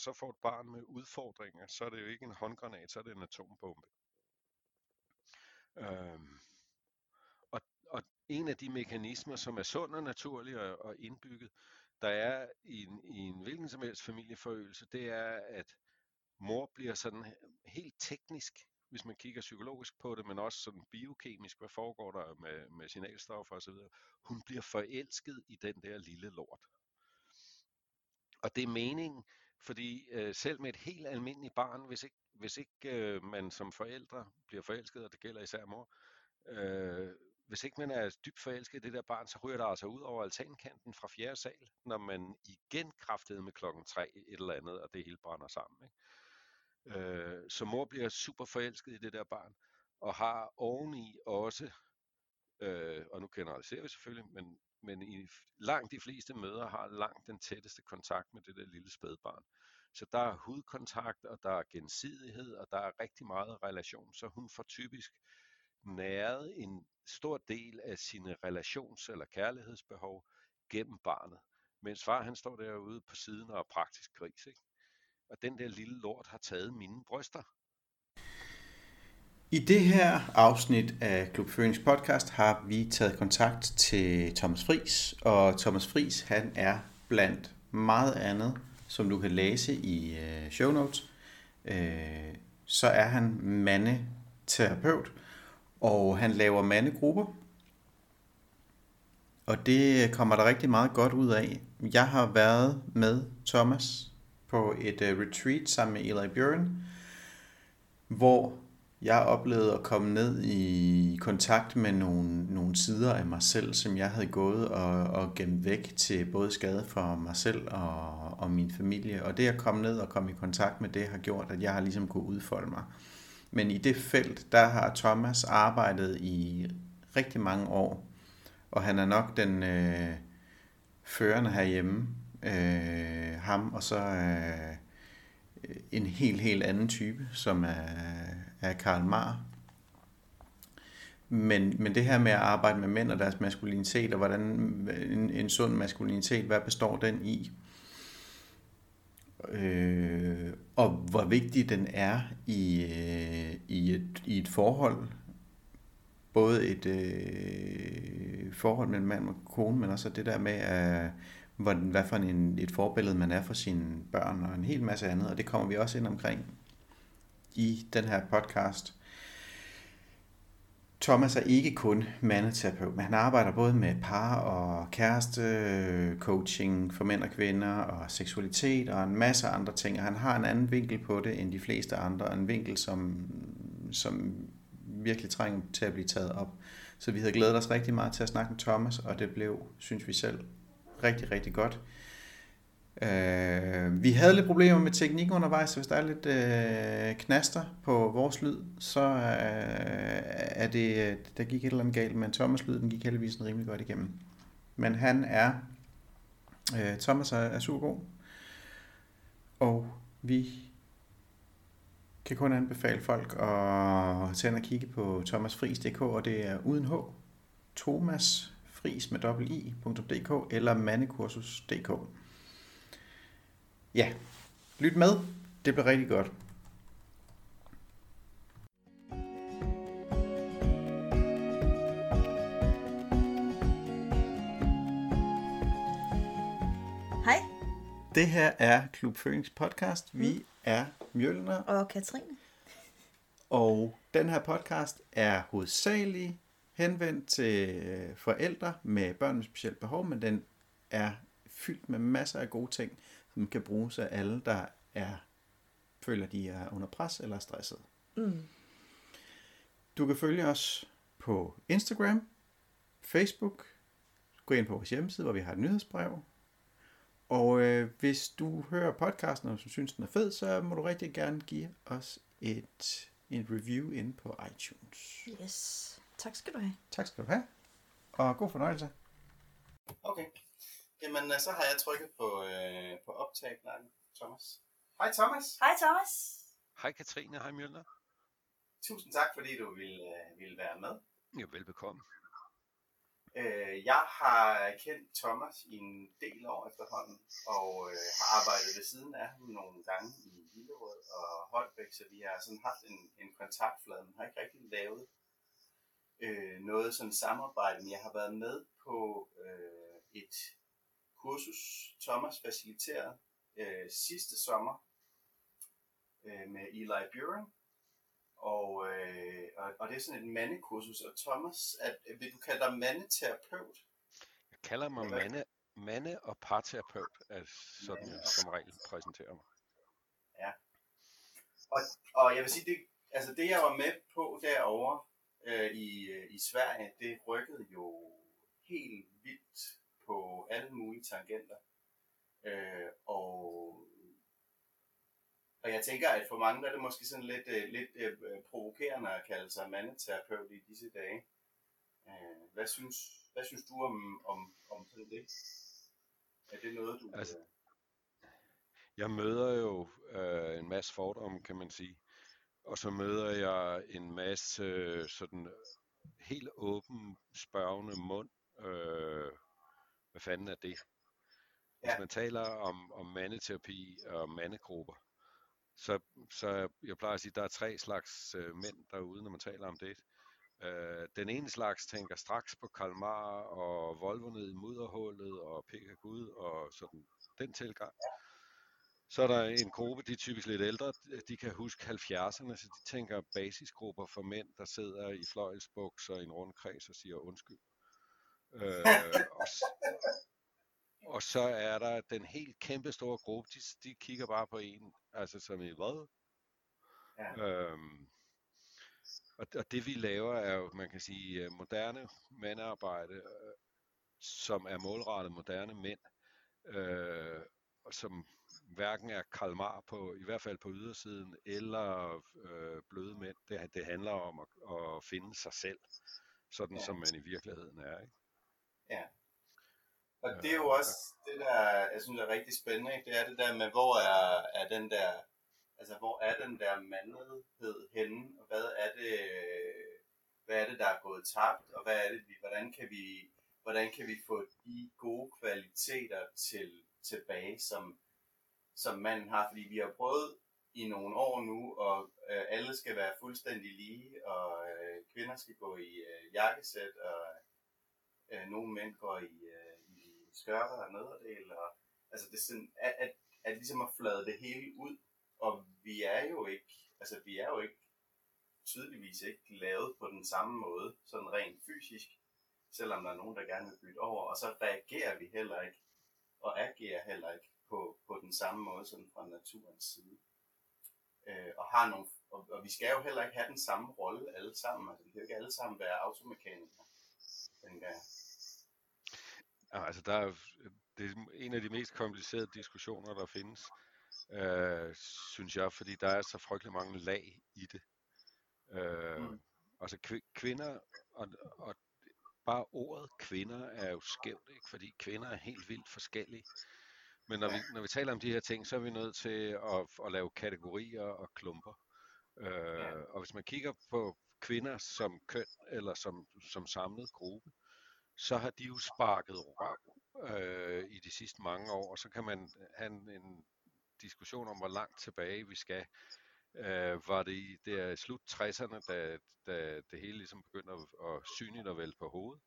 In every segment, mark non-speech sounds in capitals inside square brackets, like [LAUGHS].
så får et barn med udfordringer, så er det jo ikke en håndgranat, så er det en atombombe. Øhm, og, og en af de mekanismer, som er sund og naturlig og, og indbygget, der er i en, i en hvilken som helst familieforøgelse, det er, at mor bliver sådan helt teknisk, hvis man kigger psykologisk på det, men også sådan biokemisk, hvad foregår der med, med signalstoffer osv. Hun bliver forelsket i den der lille lort. Og det er meningen, fordi øh, selv med et helt almindeligt barn, hvis ikke, hvis ikke øh, man som forældre bliver forelsket, og det gælder især mor, øh, hvis ikke man er dybt forelsket i det der barn, så ryger der altså ud over altankanten fra fjerde sal, når man igen kraftede med klokken tre et eller andet, og det hele brænder sammen. Ikke? Øh, så mor bliver super forelsket i det der barn, og har oveni også, øh, og nu generaliserer vi selvfølgelig, men, men i langt de fleste møder har langt den tætteste kontakt med det der lille spædbarn. Så der er hudkontakt, og der er gensidighed, og der er rigtig meget relation, så hun får typisk næret en stor del af sine relations- eller kærlighedsbehov gennem barnet. Mens far han står derude på siden og er praktisk gris. Ikke? Og den der lille lort har taget mine bryster. I det her afsnit af Klub Førings podcast har vi taget kontakt til Thomas Fris, og Thomas Fris han er blandt meget andet, som du kan læse i øh, show notes, øh, så er han mandeterapeut, og han laver mandegrupper. Og det kommer der rigtig meget godt ud af. Jeg har været med Thomas på et øh, retreat sammen med Eli Bjørn, hvor jeg oplevede at komme ned i kontakt med nogle, nogle sider af mig selv, som jeg havde gået og, og gemt væk til både skade for mig selv og, og min familie. Og det at komme ned og komme i kontakt med det, har gjort, at jeg har ligesom kunne udfolde mig. Men i det felt, der har Thomas arbejdet i rigtig mange år, og han er nok den øh, førende herhjemme. Øh, ham og så øh, en helt, helt anden type, som er, er Karl Marr. Men, men det her med at arbejde med mænd og deres maskulinitet, og hvordan en, en sund maskulinitet, hvad består den i? øh, og hvor vigtig den er i, øh, i, et, i et forhold. Både et øh, forhold mellem mand og kone, men også det der med, øh, at, hvad, hvad for en, et forbillede man er for sine børn, og en hel masse andet, og det kommer vi også ind omkring i den her podcast. Thomas er ikke kun mandeterapeut, men han arbejder både med par og kæreste, coaching for mænd og kvinder og seksualitet og en masse andre ting. Og han har en anden vinkel på det end de fleste andre, en vinkel, som, som virkelig trænger til at blive taget op. Så vi havde glædet os rigtig meget til at snakke med Thomas, og det blev, synes vi selv, rigtig, rigtig godt. Øh, vi havde lidt problemer med teknikken undervejs, så hvis der er lidt øh, knaster på vores lyd, så øh, er det, øh, der gik et eller andet galt, men Thomas' lyd, den gik heldigvis rimelig godt igennem. Men han er, øh, Thomas er, er super god, og vi kan kun anbefale folk at tage og kigge på thomasfris.dk, og det er uden H, Thomas Fris med i.dk eller mandekursus.dk. Ja, lyt med. Det bliver rigtig godt. Hej. Det her er Klub Phoenix podcast. Vi mm. er Mjølner. Og Katrine. Og den her podcast er hovedsageligt henvendt til forældre med børn med specielt behov, men den er fyldt med masser af gode ting, som kan bruges af alle, der er føler, de er under pres eller stresset. Mm. Du kan følge os på Instagram, Facebook, gå ind på vores hjemmeside, hvor vi har et nyhedsbrev. Og øh, hvis du hører podcasten, og du synes, den er fed, så må du rigtig gerne give os et, en review ind på iTunes. Yes. Tak skal du have. Tak skal du have. Og god fornøjelse. Okay. Jamen, øh, så har jeg trykket på, øh, på optag-knappen. Thomas. Hej Thomas. Hej Thomas. Hej Katrine, hej Mjølner. Tusind tak, fordi du ville, øh, ville være med. Ja, velbekomme. Øh, jeg har kendt Thomas i en del år efterhånden, og øh, har arbejdet ved siden af ham nogle gange i Hillerød og Holbæk, så vi har sådan haft en, en kontaktflade, men har ikke rigtig lavet øh, noget sådan samarbejde, men jeg har været med på øh, et kursus, Thomas faciliterede øh, sidste sommer øh, med Eli Buren, og, øh, og, og det er sådan et mandekursus. Og Thomas, at, vil du kalde dig mandeterapeut? Jeg kalder mig Eller- mande, mande og parterapeut, er sådan jeg som regel præsenterer mig. Og, og jeg vil sige, det, altså det jeg var med på derovre øh, i, øh, i Sverige, det rykkede jo helt vildt på alle mulige tangenter. Øh, og, og jeg tænker, at for mange er det måske sådan lidt, øh, lidt øh, provokerende at kalde sig mandeterapeut i disse dage. Øh, hvad, synes, hvad synes du om, om, om sådan det? Er det noget, du... Altså, øh, Jeg møder jo øh, en masse fordomme, kan man sige. Og så møder jeg en masse øh, sådan helt åben, spørgende mund. Øh, hvad fanden er det? Hvis Ja. man taler om, om mandeterapi og mandegrupper, så, så jeg plejer at sige, at der er tre slags øh, mænd derude, når man taler om det. Øh, den ene slags tænker straks på Kalmar og Volvo ned i mudderhullet og pikker Gud og sådan den tilgang. Så er der en gruppe, de er typisk lidt ældre, de kan huske 70'erne, så de tænker basisgrupper for mænd, der sidder i fløjelsbukser i en rund kreds og siger undskyld. Øh, og, så er der den helt kæmpe store gruppe, de, de kigger bare på en, altså som i hvad? Ja. Øhm, og, og det vi laver er jo, man kan sige, øh, moderne mandarbejde, øh, som er målrettet moderne mænd, øh, og som hverken er kalmar på, i hvert fald på ydersiden, eller øh, bløde mænd. Det, det handler om at, at finde sig selv, sådan Ja. som man i virkeligheden er. Ikke? Og det er jo også det, der jeg synes er rigtig spændende, ikke? det er det der med, hvor er, er den der, altså hvor er den der mandlighed henne, og hvad er det, hvad er det, der er gået tabt, og hvad er det, vi, hvordan kan vi, hvordan kan vi få de gode kvaliteter til, tilbage, som, som manden har, fordi vi har prøvet i nogle år nu, og øh, alle skal være fuldstændig lige, og øh, kvinder skal gå i øh, jakkesæt, og øh, Øh, nogle mænd går i, øh, i skørter og nederdel, og altså det er sådan, at, at, at ligesom at flade det hele ud, og vi er jo ikke, altså vi er jo ikke tydeligvis ikke lavet på den samme måde, sådan rent fysisk, selvom der er nogen, der gerne vil bytte over, og så reagerer vi heller ikke, og agerer heller ikke på, på den samme måde, sådan fra naturens side. Øh, og, har nogle, og, og, vi skal jo heller ikke have den samme rolle alle sammen, altså vi kan jo ikke alle sammen være automekanikere, tænker jeg. Ja, altså der er, det er en af de mest komplicerede diskussioner, der findes, øh, synes jeg, fordi der er så frygtelig mange lag i det. Øh, Mm. Altså kv- kvinder, og, og bare ordet kvinder er jo skævt, ikke? fordi kvinder er helt vildt forskellige. Men når vi, når vi taler om de her ting, så er vi nødt til at, at lave kategorier og klumper. Øh, Ja. og hvis man kigger på kvinder som køn eller som, som samlet gruppe, så har de jo sparket røv øh, i de sidste mange år, og så kan man have en, en diskussion om, hvor langt tilbage vi skal. Øh, var det i det er slut 60'erne, da, da det hele ligesom begyndte at, at synligt og vælge på hovedet?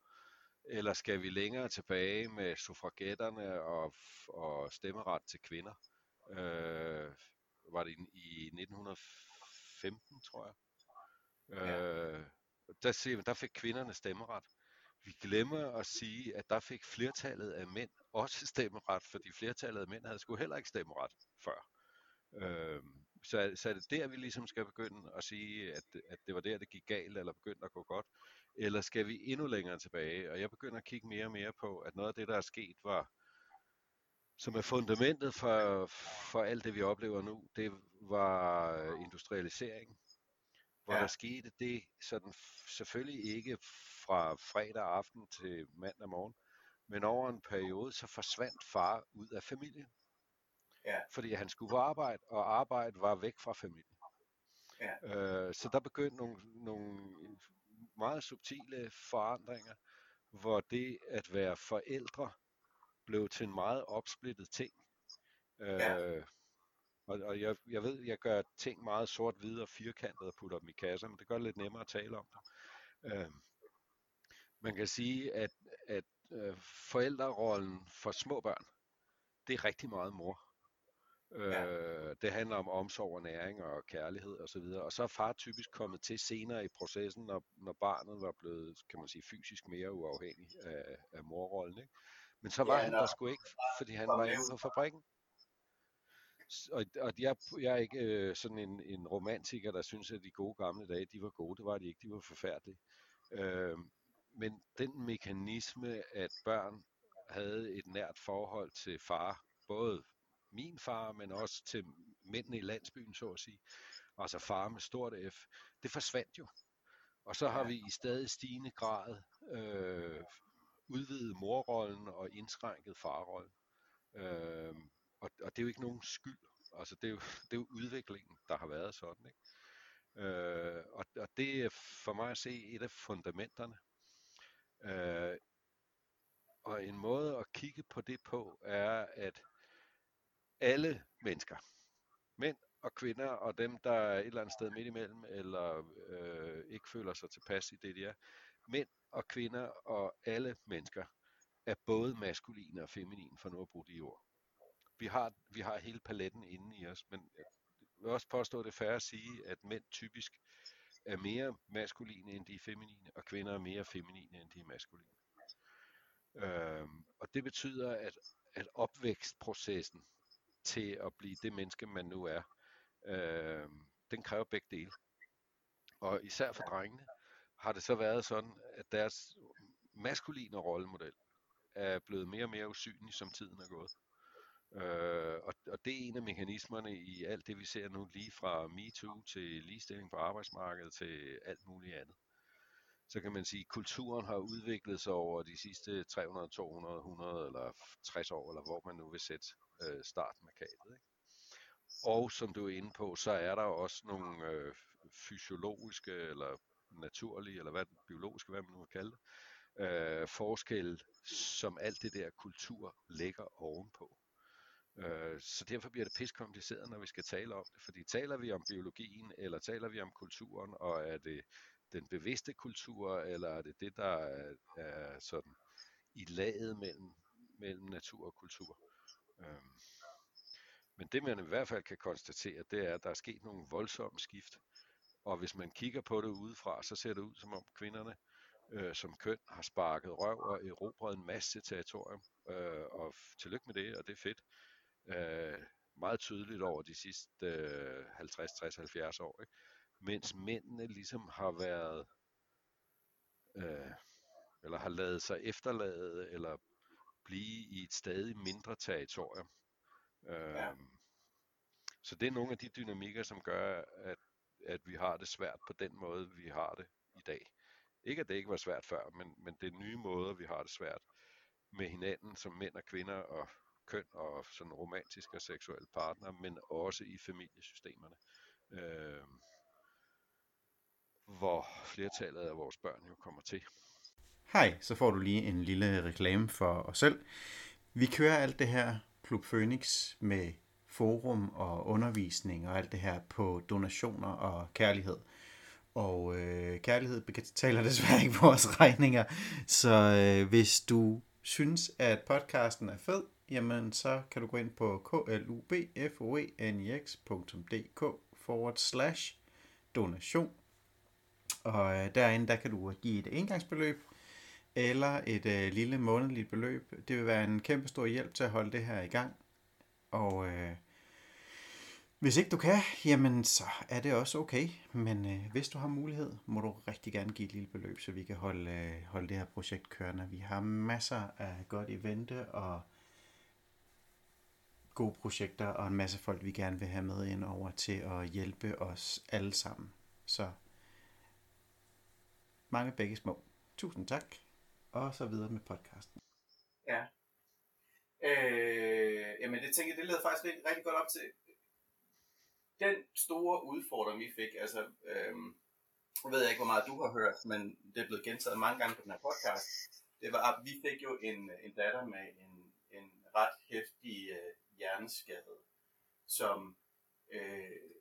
Eller skal vi længere tilbage med suffragetterne og, og stemmeret til kvinder? Øh, var det i 1915, tror jeg? Øh, der, ser, der fik kvinderne stemmeret. Vi glemmer at sige, at der fik flertallet af mænd også [LAUGHS] stemmeret, fordi flertallet af mænd havde sgu heller ikke stemmeret før. Øh, så, så er det der, vi ligesom skal begynde at sige, at, at det var der, det gik galt, eller begyndte at gå godt? Eller skal vi endnu længere tilbage? Og jeg begynder at kigge mere og mere på, at noget af det, der er sket, var, som er fundamentet for, for alt det, vi oplever nu, det var øh, industrialisering. Hvor Ja. der skete det sådan selvfølgelig ikke fra fredag aften til mandag morgen, men over en periode, så forsvandt far ud af familien. Ja. Fordi han skulle på arbejde, og arbejde var væk fra familien. Ja. Øh, så der begyndte nogle, nogle meget subtile forandringer, hvor det at være forældre blev til en meget opsplittet ting. Ja. Og, og jeg, jeg ved, jeg gør ting meget sort-hvide og firkantet og putter dem i kasser, men det gør det lidt nemmere at tale om det. Øh, man kan sige, at, at øh, forældrerollen for små børn, det er rigtig meget mor. Øh, det handler om omsorg og næring og kærlighed og så videre. Og så er far typisk kommet til senere i processen, når, når barnet var blevet, kan man sige, fysisk mere uafhængig af, af morrollen. Ikke? Men så var Ja, han der sgu ikke, fordi han var ud. på fabrikken. Og, og jeg, jeg er ikke øh, sådan en, en romantiker, der synes, at de gode gamle dage, de var gode. Det var de ikke, de var forfærdelige. Øh, men den mekanisme, at børn havde et nært forhold til far, både min far, men også til mændene i landsbyen, så at sige, altså far med stort F, det forsvandt jo. Og så har vi i stadig stigende grad øh, udvidet morrollen og indskrænket farrollen. Øh, og, og det er jo ikke nogen skyld. Altså det er jo, [LAUGHS] det er jo udviklingen, der har været sådan. Ikke? Øh, og, og det er for mig at se et af fundamenterne. Øh, og en måde at kigge på det på er, at alle mennesker, mænd og kvinder, og dem, der er et eller andet sted midt imellem, eller øh, ikke føler sig tilpas i det, de er, mænd og kvinder og alle mennesker er både maskuline og feminine, for nu at bruge de ord. Vi har, vi har hele paletten inde i os, men jeg vil også påstå, at det er fair at sige, at mænd typisk er mere maskuline, end de er feminine, og kvinder er mere feminine, end de er maskuline. Øhm, og det betyder, at, at opvækstprocessen til at blive det menneske, man nu er, øhm, den kræver begge dele. Og især for drengene har det så været sådan, at deres maskuline rollemodel er blevet mere og mere usynlig, som tiden er gået. Øh, og, og det er en af mekanismerne i alt det, vi ser nu, lige fra MeToo til ligestilling på arbejdsmarkedet til alt muligt andet. Så kan man sige, at kulturen har udviklet sig over de sidste 300, 200, 100 eller 60 år, eller hvor man nu vil sætte øh, startmarkedet. Ikke? Og som du er inde på, så er der også nogle øh, fysiologiske eller naturlige, eller hvad biologiske, hvad man nu vil kalde det, øh, forskelle, som alt det der kultur lægger ovenpå. Øh, så derfor bliver det piskompliceret, når vi skal tale om det. Fordi taler vi om biologien, eller taler vi om kulturen, og er det den bevidste kultur, eller er det det, der er, er sådan i laget mellem, mellem natur og kultur? Øhm. Men det man i hvert fald kan konstatere, det er, at der er sket nogle voldsomme skift. Og hvis man kigger på det udefra, så ser det ud som om kvinderne øh, som køn har sparket røv og erobret en masse territorium. Øh, og tillykke med det, og det er fedt. Øh, meget tydeligt over de sidste øh, 50, 60, 70 år. Ikke? Mens mændene ligesom har været, øh, eller har lavet sig efterlade, eller blive i et stadig mindre territorium. Øh, Ja. Så det er nogle af de dynamikker, som gør, at, at vi har det svært på den måde, vi har det i dag. Ikke at det ikke var svært før, men, men det er nye måder, vi har det svært med hinanden som mænd og kvinder og køn og sådan romantiske og seksuelle partnere, men også i familiesystemerne. Øh, hvor flertallet af vores børn jo kommer til. Hej, så får du lige en lille reklame for os selv. Vi kører alt det her Klub Phoenix med forum og undervisning og alt det her på donationer og kærlighed. Og øh, kærlighed betaler [LAUGHS] desværre ikke vores regninger. Så øh, hvis du synes, at podcasten er fed, jamen så kan du gå ind på klubfoenix.dk e forward slash donation. Og øh, derinde, der kan du give et engangsbeløb, eller et øh, lille månedligt beløb. Det vil være en kæmpe stor hjælp til at holde det her i gang. Og øh, hvis ikke du kan, jamen så er det også okay. Men øh, hvis du har mulighed, må du rigtig gerne give et lille beløb, så vi kan holde, øh, holde det her projekt kørende. Vi har masser af godt evente og gode projekter og en masse folk, vi gerne vil have med ind over til at hjælpe os alle sammen. Så mange begge små. Tusind tak. Og så videre med podcasten. Ja. Øh, jamen det tænker jeg, det leder faktisk rigtig, rigtig godt op til den store udfordring, vi fik. Altså, øh, jeg ved ikke, hvor meget du har hørt, men det er blevet gentaget mange gange på den her podcast. det var, vi fik jo en, en datter med en, en ret hæftig øh, hjerneskade, som øh,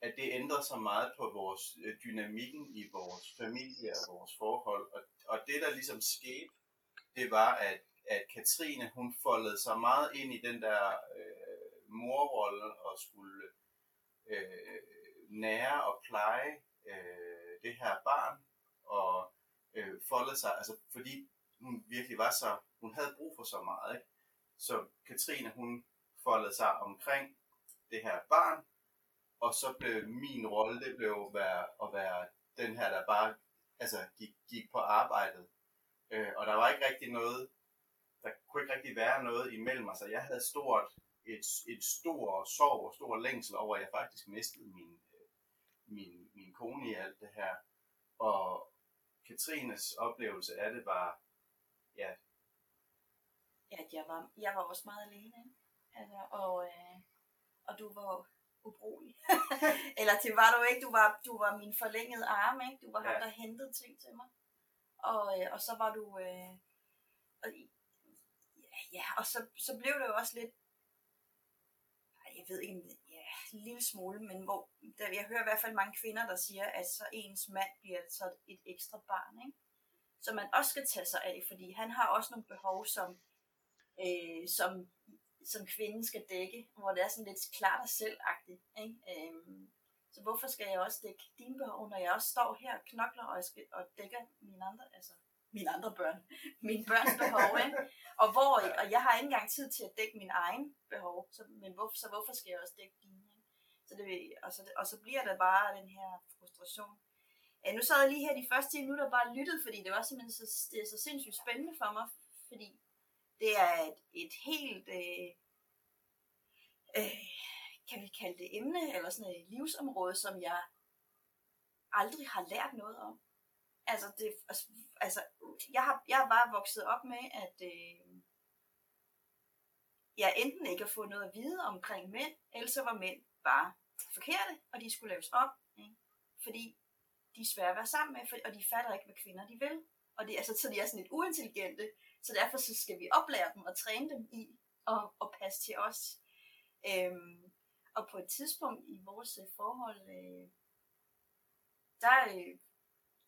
at det ændrer så meget på vores øh, dynamikken i vores familie og vores forhold. Og, og det, der ligesom skete, det var, at, at Katrine, hun foldede sig meget ind i den der øh, morrolle og skulle øh, nære og pleje øh, det her barn, og øh, foldede sig, altså fordi hun virkelig var så, hun havde brug for så meget, ikke? Så Katrine, hun foldede sig omkring det her barn, og så blev min rolle, det blev at være, at være den her, der bare altså, gik, gik på arbejdet. Øh, og der var ikke rigtig noget, der kunne ikke rigtig være noget imellem os. så jeg havde stort, et, et stort sorg og stor længsel over, at jeg faktisk mistede min, øh, min, min kone i alt det her. Og Katrines oplevelse af det var, ja. Ja, jeg var, jeg var også meget alene. Ikke? Altså, og, øh, og du var ubrugelig. [LAUGHS] Eller det var du ikke, du var, du var min forlængede arm, ikke? Du var ja. ham, der hentede ting til mig. Og, øh, og så var du, øh, og, ja, ja, og så, så blev det jo også lidt, jeg ved ikke, ja, en lille smule, men hvor, der, jeg hører i hvert fald mange kvinder, der siger, at så ens mand bliver så et ekstra barn, ikke? Som man også skal tage sig af, fordi han har også nogle behov, som, øh, som som kvinden skal dække, hvor det er sådan lidt klart og selvagtigt. Ikke? Øh, så hvorfor skal jeg også dække dine behov, når jeg også står her og knokler og, skal, og dækker mine andre, altså mine andre børn, [LAUGHS] mine børns behov, ikke? Og, hvor, og jeg har ikke engang tid til at dække min egen behov, så, men hvorfor, så hvorfor skal jeg også dække dine? Ikke? Så det, og, så, og så bliver det bare den her frustration. Ja, nu sad jeg lige her de første 10 minutter og bare lyttet, fordi det var simpelthen så, det er så sindssygt spændende for mig, fordi det er et, et helt, øh, øh, kan vi kalde det emne, eller sådan et livsområde, som jeg aldrig har lært noget om. Altså, det, altså, altså jeg, har, jeg har bare vokset op med, at øh, jeg enten ikke har fået noget at vide omkring mænd, eller så var mænd bare forkerte, og de skulle laves om, ikke? fordi de er svære at være sammen med, og de fatter ikke, hvad kvinder de vil. Og det, altså, så de er sådan lidt uintelligente, så derfor så skal vi oplære dem og træne dem i at, at passe til os. Øhm, og på et tidspunkt i vores øh, forhold, øh, der, øh,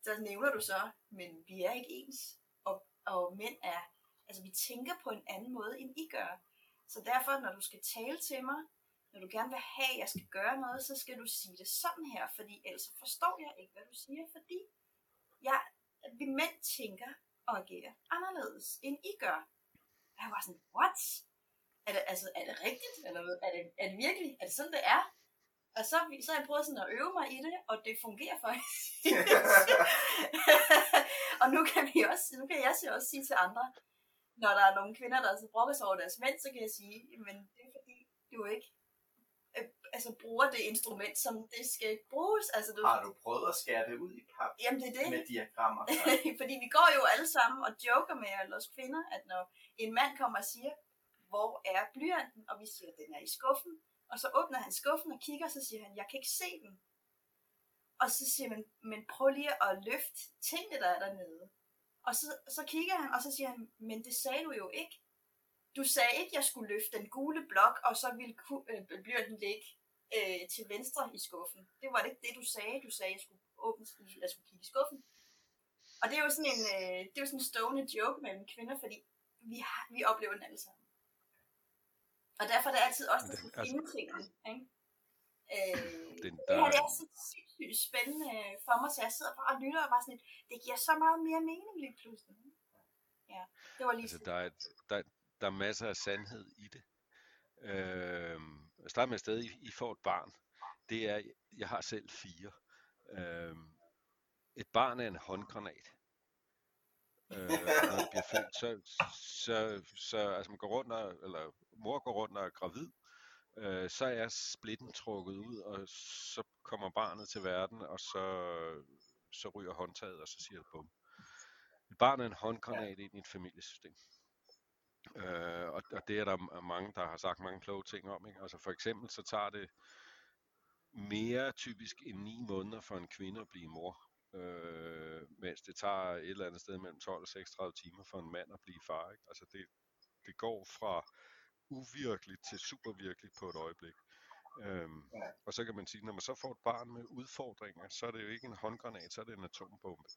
der nævner du så, men vi er ikke ens, og, og mænd er, altså vi tænker på en anden måde, end I gør. Så derfor, når du skal tale til mig, når du gerne vil have, at jeg skal gøre noget, så skal du sige det sådan her, fordi ellers forstår jeg ikke, hvad du siger, fordi jeg, vi mænd tænker og agere anderledes, end I gør. Og jeg var sådan, what? Er det, altså, er det rigtigt? Eller er det, er det virkelig? Er det sådan, det er? Og så, så har jeg prøvet sådan at øve mig i det, og det fungerer faktisk. [LAUGHS] og nu kan, vi også, nu kan jeg så også sige til andre, når der er nogle kvinder, der så brokker sig over deres mænd, så kan jeg sige, men det er fordi, du ikke altså, bruger det instrument, som det skal bruges. Altså, du... Har du prøvet at skære det ud i pap Jamen, det er det. med diagrammer? [LAUGHS] fordi vi går jo alle sammen og joker med os kvinder, at når en mand kommer og siger, hvor er blyanten? Og vi siger, den er i skuffen. Og så åbner han skuffen og kigger, og så siger han, jeg kan ikke se den. Og så siger man, men prøv lige at løfte tingene, der er dernede. Og så, så kigger han, og så siger han, men det sagde du jo ikke. Du sagde ikke, at jeg skulle løfte den gule blok, og så ville øh, blyanten ligge øh, til venstre i skuffen. Det var det ikke det, du sagde. Du sagde, at jeg skulle, åbne, jeg skulle kigge i skuffen. Og det er jo sådan en, øh, det er jo sådan en stående joke mellem kvinder, fordi vi, har, vi oplever den alle sammen. Og derfor er det altid også, der skal altså, finde tingene. Ikke? Øh, den, der... Det her det er så sindssygt spændende for mig, så jeg sidder bare og lytter og bare sådan det giver så meget mere mening lige pludselig. Ja, det var lige altså, der, er, der, der er masser af sandhed i det. Øh, jeg starter med sted, I, I får et barn. Det er, jeg har selv fire. Øh, et barn er en håndgranat øh, når bliver født, så, så, så altså man går rundt og, eller mor går rundt og er gravid, øh, så er splitten trukket ud, og så kommer barnet til verden, og så, så ryger håndtaget, og så siger det bum. Et barn er en håndgranat ind i et familiesystem. Øh, og, og det er der mange, der har sagt mange kloge ting om. Ikke? Altså for eksempel så tager det mere typisk end ni måneder for en kvinde at blive mor. øh, mens det tager et eller andet sted mellem 12 og 36 timer for en mand at blive far. Ikke? Altså det, det går fra uvirkeligt til supervirkeligt på et øjeblik. Øhm, og så kan man sige, når man så får et barn med udfordringer, så er det jo ikke en håndgranat, så er det en atombombe.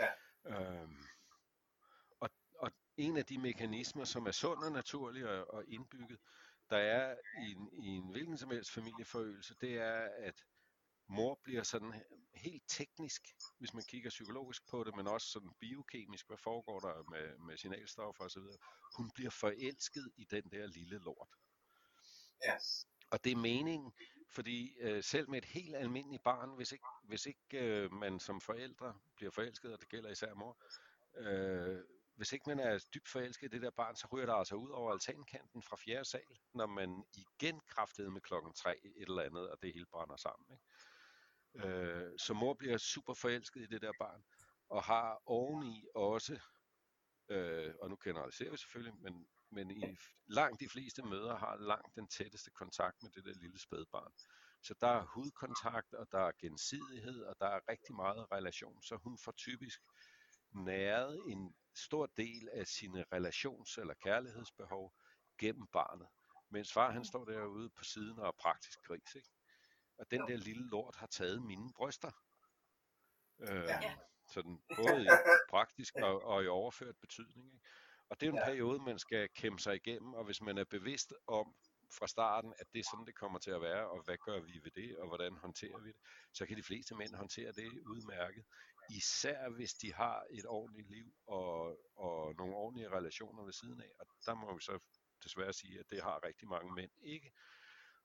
Ja. Øhm, en af de mekanismer, som er sund og naturlig og, og indbygget, der er i en, i en hvilken som helst familieforøgelse, det er, at mor bliver sådan helt teknisk, hvis man kigger psykologisk på det, men også sådan biokemisk, hvad foregår der med, med signalstoffer osv. Hun bliver forelsket i den der lille lort. Ja. Og det er meningen, fordi øh, selv med et helt almindeligt barn, hvis ikke, hvis ikke øh, man som forældre bliver forelsket, og det gælder især mor, øh, hvis ikke man er dybt forelsket i det der barn, så ryger der altså ud over altankanten fra fjerde sal, når man igen kraftede med klokken tre et eller andet, og det hele brænder sammen. Ikke? Øh, så mor bliver super forelsket i det der barn, og har oveni også, øh, og nu generaliserer vi selvfølgelig, men, men i langt de fleste mødre har langt den tætteste kontakt med det der lille spædbarn. Så der er hudkontakt, og der er gensidighed, og der er rigtig meget relation, så hun får typisk næret en stor del af sine relations- eller kærlighedsbehov gennem barnet. Mens far han står derude på siden og er praktisk gris. Ikke? Og den der lille lort har taget mine bryster. Øh, Ja. Sådan både i praktisk og, og i overført betydning. Ikke? Og det er en Ja. periode, man skal kæmpe sig igennem, og hvis man er bevidst om fra starten, at det er sådan, det kommer til at være, og hvad gør vi ved det, og hvordan håndterer vi det, så kan de fleste mænd håndtere det udmærket. Især hvis de har et ordentligt liv og, og nogle ordentlige relationer ved siden af. Og der må vi så desværre sige, at det har rigtig mange mænd ikke.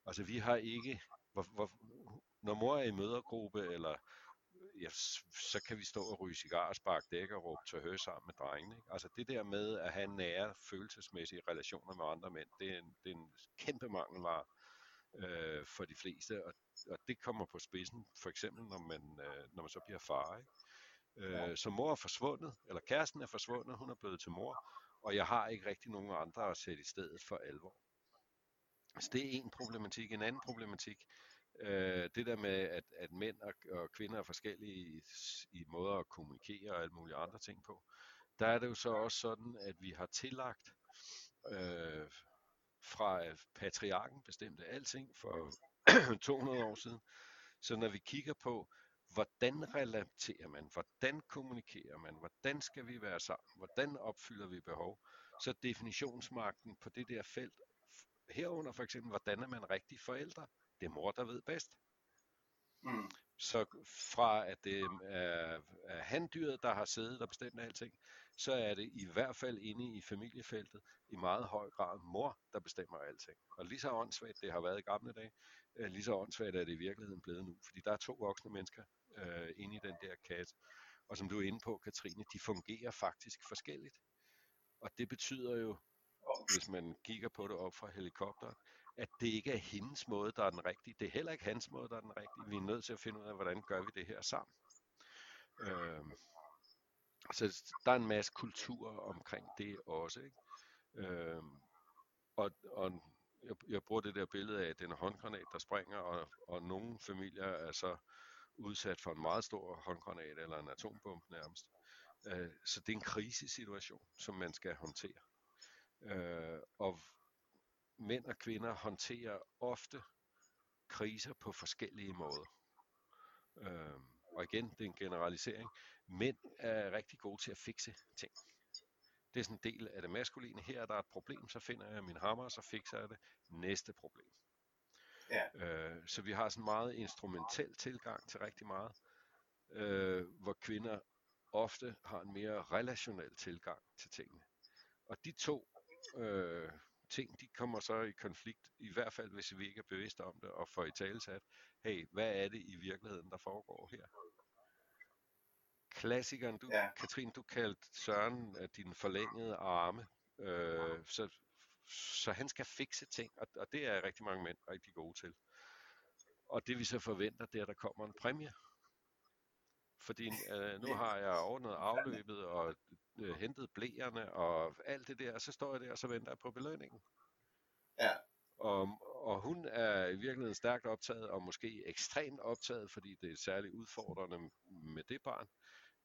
Altså vi har ikke, hvor, hvor, når mor er i mødergruppe, eller ja, så kan vi stå og ryge cigar og sparke dæk og råbe til hø sammen med drengene. Ikke? Altså det der med at have nære følelsesmæssige relationer med andre mænd, det er en, det er en kæmpe mangelvare øh, for de fleste, og, og det kommer på spidsen, for eksempel når man, øh, når man så bliver far. Ikke? Øh, så mor er forsvundet, eller kæresten er forsvundet, hun er blevet til mor, og jeg har ikke rigtig nogen andre at sætte i stedet for alvor. Så det er en problematik. En anden problematik, øh, det der med, at, at mænd og, og kvinder er forskellige i, i måder at kommunikere og alle mulige andre ting på, der er det jo så også sådan, at vi har tillagt øh, fra at patriarken bestemte alting for [CLEARS THROAT] 200 år siden. Så når vi kigger på, hvordan relaterer man, hvordan kommunikerer man, hvordan skal vi være sammen, hvordan opfylder vi behov, så definitionsmagten på det der felt, herunder for eksempel, hvordan er man rigtig forældre, det er mor, der ved bedst. Mm. Så fra at det er, er handdyret, der har siddet og bestemt alting, så er det i hvert fald inde i familiefeltet i meget høj grad mor, der bestemmer alting. Og lige så åndssvagt det har været i gamle dage, øh, lige så åndssvagt er det i virkeligheden blevet nu. Fordi der er to voksne mennesker øh, inde i den der kasse. Og som du er inde på, Katrine, de fungerer faktisk forskelligt. Og det betyder jo, hvis man kigger på det op fra helikopteren, at det ikke er hendes måde, der er den rigtige. Det er heller ikke hans måde, der er den rigtige. Vi er nødt til at finde ud af, hvordan gør vi det her sammen. Øh, så der er en masse kultur omkring det også. Ikke? Øh, og, og jeg, jeg bruger det der billede af, den håndgranat, der springer, og, og nogle familier er så udsat for en meget stor håndgranat eller en atombombe nærmest. Øh, så det er en krisesituation, som man skal håndtere. Øh, og mænd og kvinder håndterer ofte kriser på forskellige måder. Øh, og igen, det er en generalisering. Mænd er rigtig gode til at fikse ting. Det er sådan en del af det maskuline. Her er der et problem, så finder jeg min hammer, og så fikser jeg det. Næste problem. Ja. Øh, så vi har sådan en meget instrumentel tilgang til rigtig meget, øh, hvor kvinder ofte har en mere relationel tilgang til tingene. Og de to øh, ting, de kommer så i konflikt, i hvert fald hvis vi ikke er bevidste om det, og får i tale sat, hey, hvad er det i virkeligheden, der foregår her? Klassikeren, du, Ja. Katrine, du kaldte Søren uh, din forlængede arme, øh, så, så han skal fikse ting, og, og det er rigtig mange mænd rigtig gode til. Og det vi så forventer, det er, at der kommer en præmie. Fordi øh, nu har jeg ordnet afløbet og øh, hentet blæerne og alt det der, og så står jeg der, og så venter jeg på belønningen. Ja. Og, og hun er i virkeligheden stærkt optaget, og måske ekstremt optaget, fordi det er særligt udfordrende med det barn.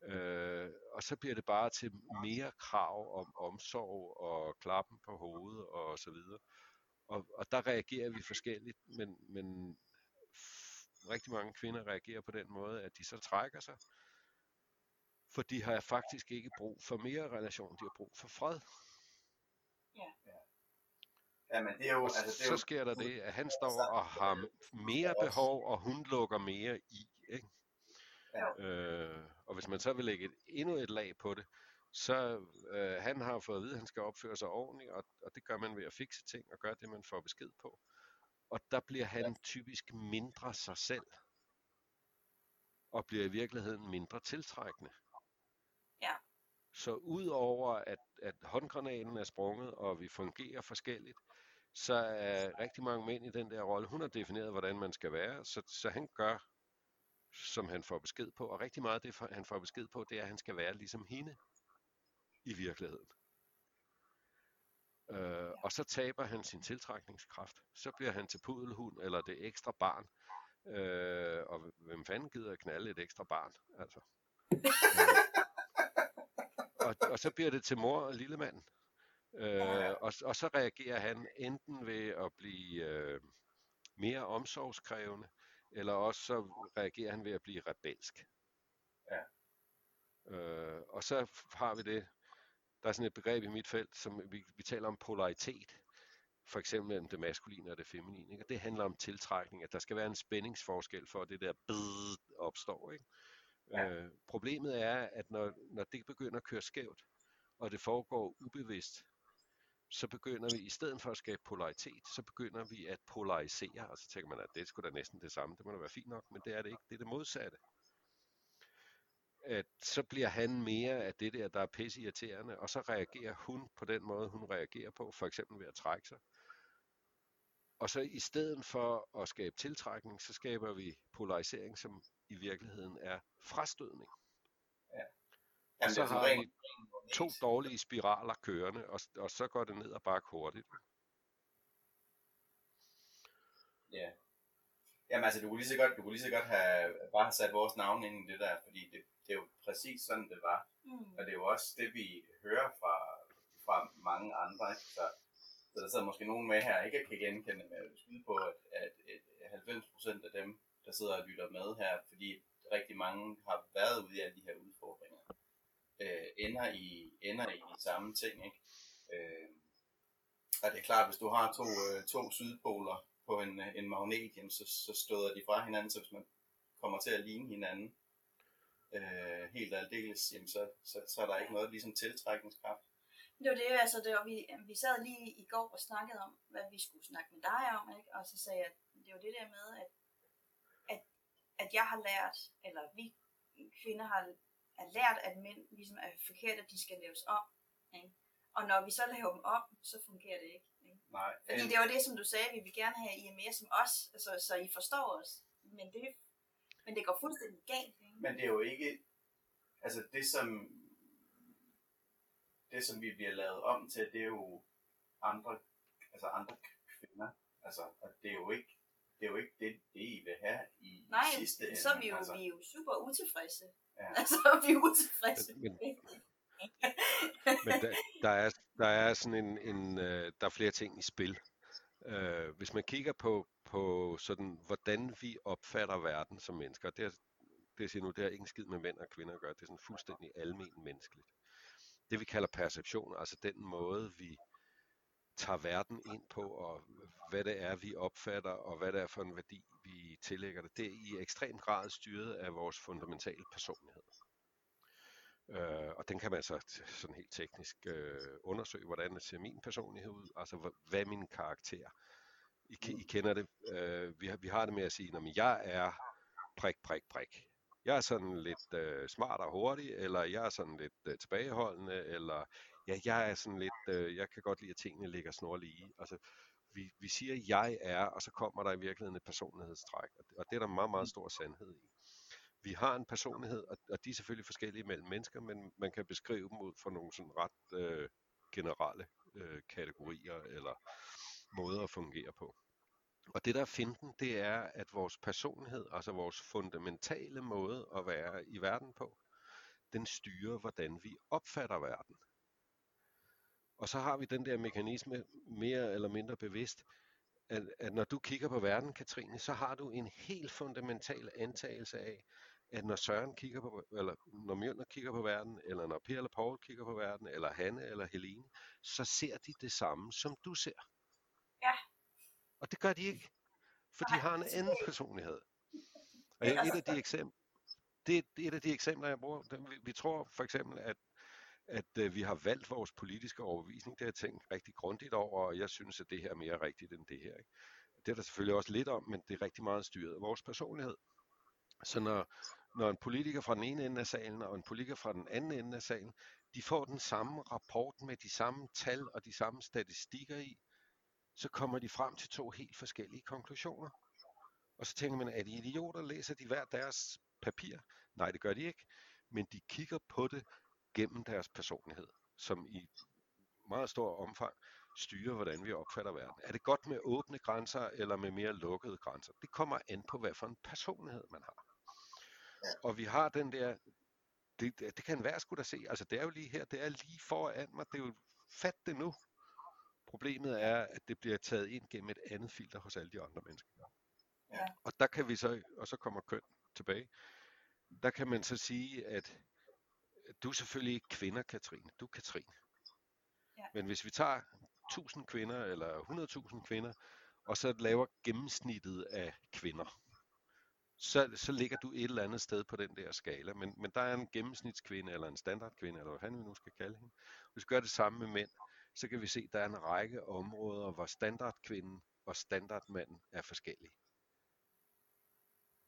Øh, og så bliver det bare til mere krav om omsorg og klappen på hovedet og så videre. Og, og der reagerer vi forskelligt, men, men rigtig mange kvinder reagerer på den måde, at de så trækker sig, for de har faktisk ikke brug for mere relation, de har brug for fred. Ja. Jamen, det er jo... Altså, det er så sker der det, at han står og har mere behov, og hun lukker mere i. Ikke? Ja. Øh, og hvis man så vil lægge et, endnu et lag på det, så øh, han har fået at vide, at han skal opføre sig ordentligt, og, og det gør man ved at fikse ting og gøre det, man får besked på. Og der bliver han typisk mindre sig selv, og bliver i virkeligheden mindre tiltrækkende. Ja. Så udover at, at håndgranaten er sprunget, og vi fungerer forskelligt, så er rigtig mange mænd i den der rolle. Hun har defineret, hvordan man skal være, så, så han gør, som han får besked på. Og rigtig meget af det, han får besked på, det er, at han skal være ligesom hende i virkeligheden. Øh, og så taber han sin tiltrækningskraft. Så bliver han til pudelhund eller det ekstra barn. Øh, og hvem fanden gider at knalde et ekstra barn? Altså. Øh, og, og så bliver det til mor og lille mand. Øh, og, og så reagerer han enten ved at blive øh, mere omsorgskrævende, eller også så reagerer han ved at blive rebelsk. Ja. Øh, og så har vi det, der er sådan et begreb i mit felt, som vi, vi taler om polaritet, for eksempel mellem det maskuline og det feminine. Ikke? Og det handler om tiltrækning, at der skal være en spændingsforskel for, at det der bid opstår. Ikke? Ja. Øh, problemet er, at når, når det begynder at køre skævt, og det foregår ubevidst, så begynder vi, i stedet for at skabe polaritet, så begynder vi at polarisere, og så tænker man, at det skulle da næsten det samme, det må da være fint nok, men det er det ikke, det er det modsatte. At så bliver han mere af det der, der er pisse irriterende, og så reagerer hun på den måde, hun reagerer på, for eksempel ved at trække sig. Og så i stedet for at skabe tiltrækning, så skaber vi polarisering, som i virkeligheden er frastødning. Jamen, så er sådan har vi to dårlige spiraler kørende, og, og så går det ned og bakke hurtigt. Ja. Jamen altså, du kunne lige så godt, du kunne lige så godt have, bare have sat vores navn ind i det der, fordi det, det er jo præcis sådan, det var. Mm. Og det er jo også det, vi hører fra, fra mange andre. Ikke? Så, så der sidder måske nogen med her, ikke kan genkende, men jeg vil skyde på, at, at, at 90% af dem, der sidder og lytter med her, fordi rigtig mange har været ude i alle de her udfordringer, øh, ender, i, ender i de samme ting. Ikke? Øh, og det er klart, hvis du har to, øh, to sydpoler på en, øh, en magnet, jamen, så, så støder de fra hinanden, så hvis man kommer til at ligne hinanden øh, helt aldeles, jamen, så, så, så er der ikke noget ligesom tiltrækningskraft. Det var det, altså, det var, vi, vi sad lige i går og snakkede om, hvad vi skulle snakke med dig om, ikke? og så sagde jeg, at det var det der med, at, at, at jeg har lært, eller vi kvinder har er lært, at mænd ligesom er forkert, at de skal laves om. Ikke? Og når vi så laver dem om, så fungerer det ikke. ikke? Nej, Fordi det var det, som du sagde, vi vil gerne have, I er mere som os, altså, så I forstår os. Men det, men det går fuldstændig galt. Ikke? Men det er jo ikke, altså det som, det som vi bliver lavet om til, det er jo andre, altså andre kvinder. Altså, og det er jo ikke, det er jo ikke det, det I vil have i Nej, sidste ende. så er vi jo, altså. vi er jo super utilfredse. Ja. [LAUGHS] Altså, vi er utilfredse. Men- Men der, der, er, der er sådan en, en øh, der er flere ting i spil. Øh, hvis man kigger på, på sådan, hvordan vi opfatter verden som mennesker, det, er, det siger nu, det har ikke en skid med mænd og kvinder at gøre, det er sådan fuldstændig almen menneskeligt. Det vi kalder perception, altså den måde vi tager verden ind på, og hvad det er, vi opfatter, og hvad det er for en værdi, vi tillægger det, det er i ekstrem grad styret af vores fundamentale personlighed. Øh, og den kan man så sådan helt teknisk øh, undersøge, hvordan ser min personlighed ud, altså hva- hvad er min karakter. I, I kender det, øh, vi, har, vi har det med at sige, at jeg er prik, prik, prik. Jeg er sådan lidt øh, smart og hurtig, eller jeg er sådan lidt øh, tilbageholdende, eller ja, jeg er sådan lidt, øh, jeg kan godt lide, at tingene ligger snorlige. Altså, vi, vi siger, jeg er, og så kommer der i virkeligheden et personlighedstræk, og det, og det er der meget, meget stor sandhed i vi har en personlighed, og, og de er selvfølgelig forskellige mellem mennesker, men man kan beskrive dem ud fra nogle sådan ret øh, generelle øh, kategorier eller måder at fungere på. Og det der er finten, det er, at vores personlighed, altså vores fundamentale måde at være i verden på, den styrer, hvordan vi opfatter verden. Og så har vi den der mekanisme mere eller mindre bevidst, at, at når du kigger på verden, Katrine, så har du en helt fundamental antagelse af, at når Søren kigger på, eller når Mjølner kigger på verden, eller når Per eller Paul kigger på verden, eller Hanne eller Helene, så ser de det samme, som du ser. Ja. Og det gør de ikke, for de Nej, har en anden personlighed. Og er et af altså- de eksempler, det, er et af de eksempler, jeg bruger. Vi, vi tror for eksempel, at, at øh, vi har valgt vores politiske overbevisning. Det har jeg tænkt rigtig grundigt over, og jeg synes, at det her er mere rigtigt end det her. Ikke? Det er der selvfølgelig også lidt om, men det er rigtig meget styret af vores personlighed. Så når, når en politiker fra den ene ende af salen og en politiker fra den anden ende af salen, de får den samme rapport med de samme tal og de samme statistikker i, så kommer de frem til to helt forskellige konklusioner. Og så tænker man, er de idioter? Læser de hver deres papir? Nej, det gør de ikke. Men de kigger på det gennem deres personlighed, som i meget stor omfang styrer, hvordan vi opfatter verden. Er det godt med åbne grænser eller med mere lukkede grænser? Det kommer an på, hvad for en personlighed man har. Og vi har den der, det, det det kan enhver skulle da se, altså det er jo lige her, det er lige foran mig, det er jo, fat det nu. Problemet er, at det bliver taget ind gennem et andet filter hos alle de andre mennesker. Ja. Og der kan vi så, og så kommer køn tilbage, der kan man så sige, at du er selvfølgelig ikke kvinder, Katrine, du er Katrine. Ja. Men hvis vi tager 1000 kvinder eller 100.000 kvinder, og så laver gennemsnittet af kvinder, så, så ligger du et eller andet sted på den der skala. Men, men der er en gennemsnitskvinde eller en standardkvinde, eller hvad fanden vi nu skal kalde hende. Hvis vi gør det samme med mænd, så kan vi se, at der er en række områder, hvor standardkvinden og standardmanden er forskellige.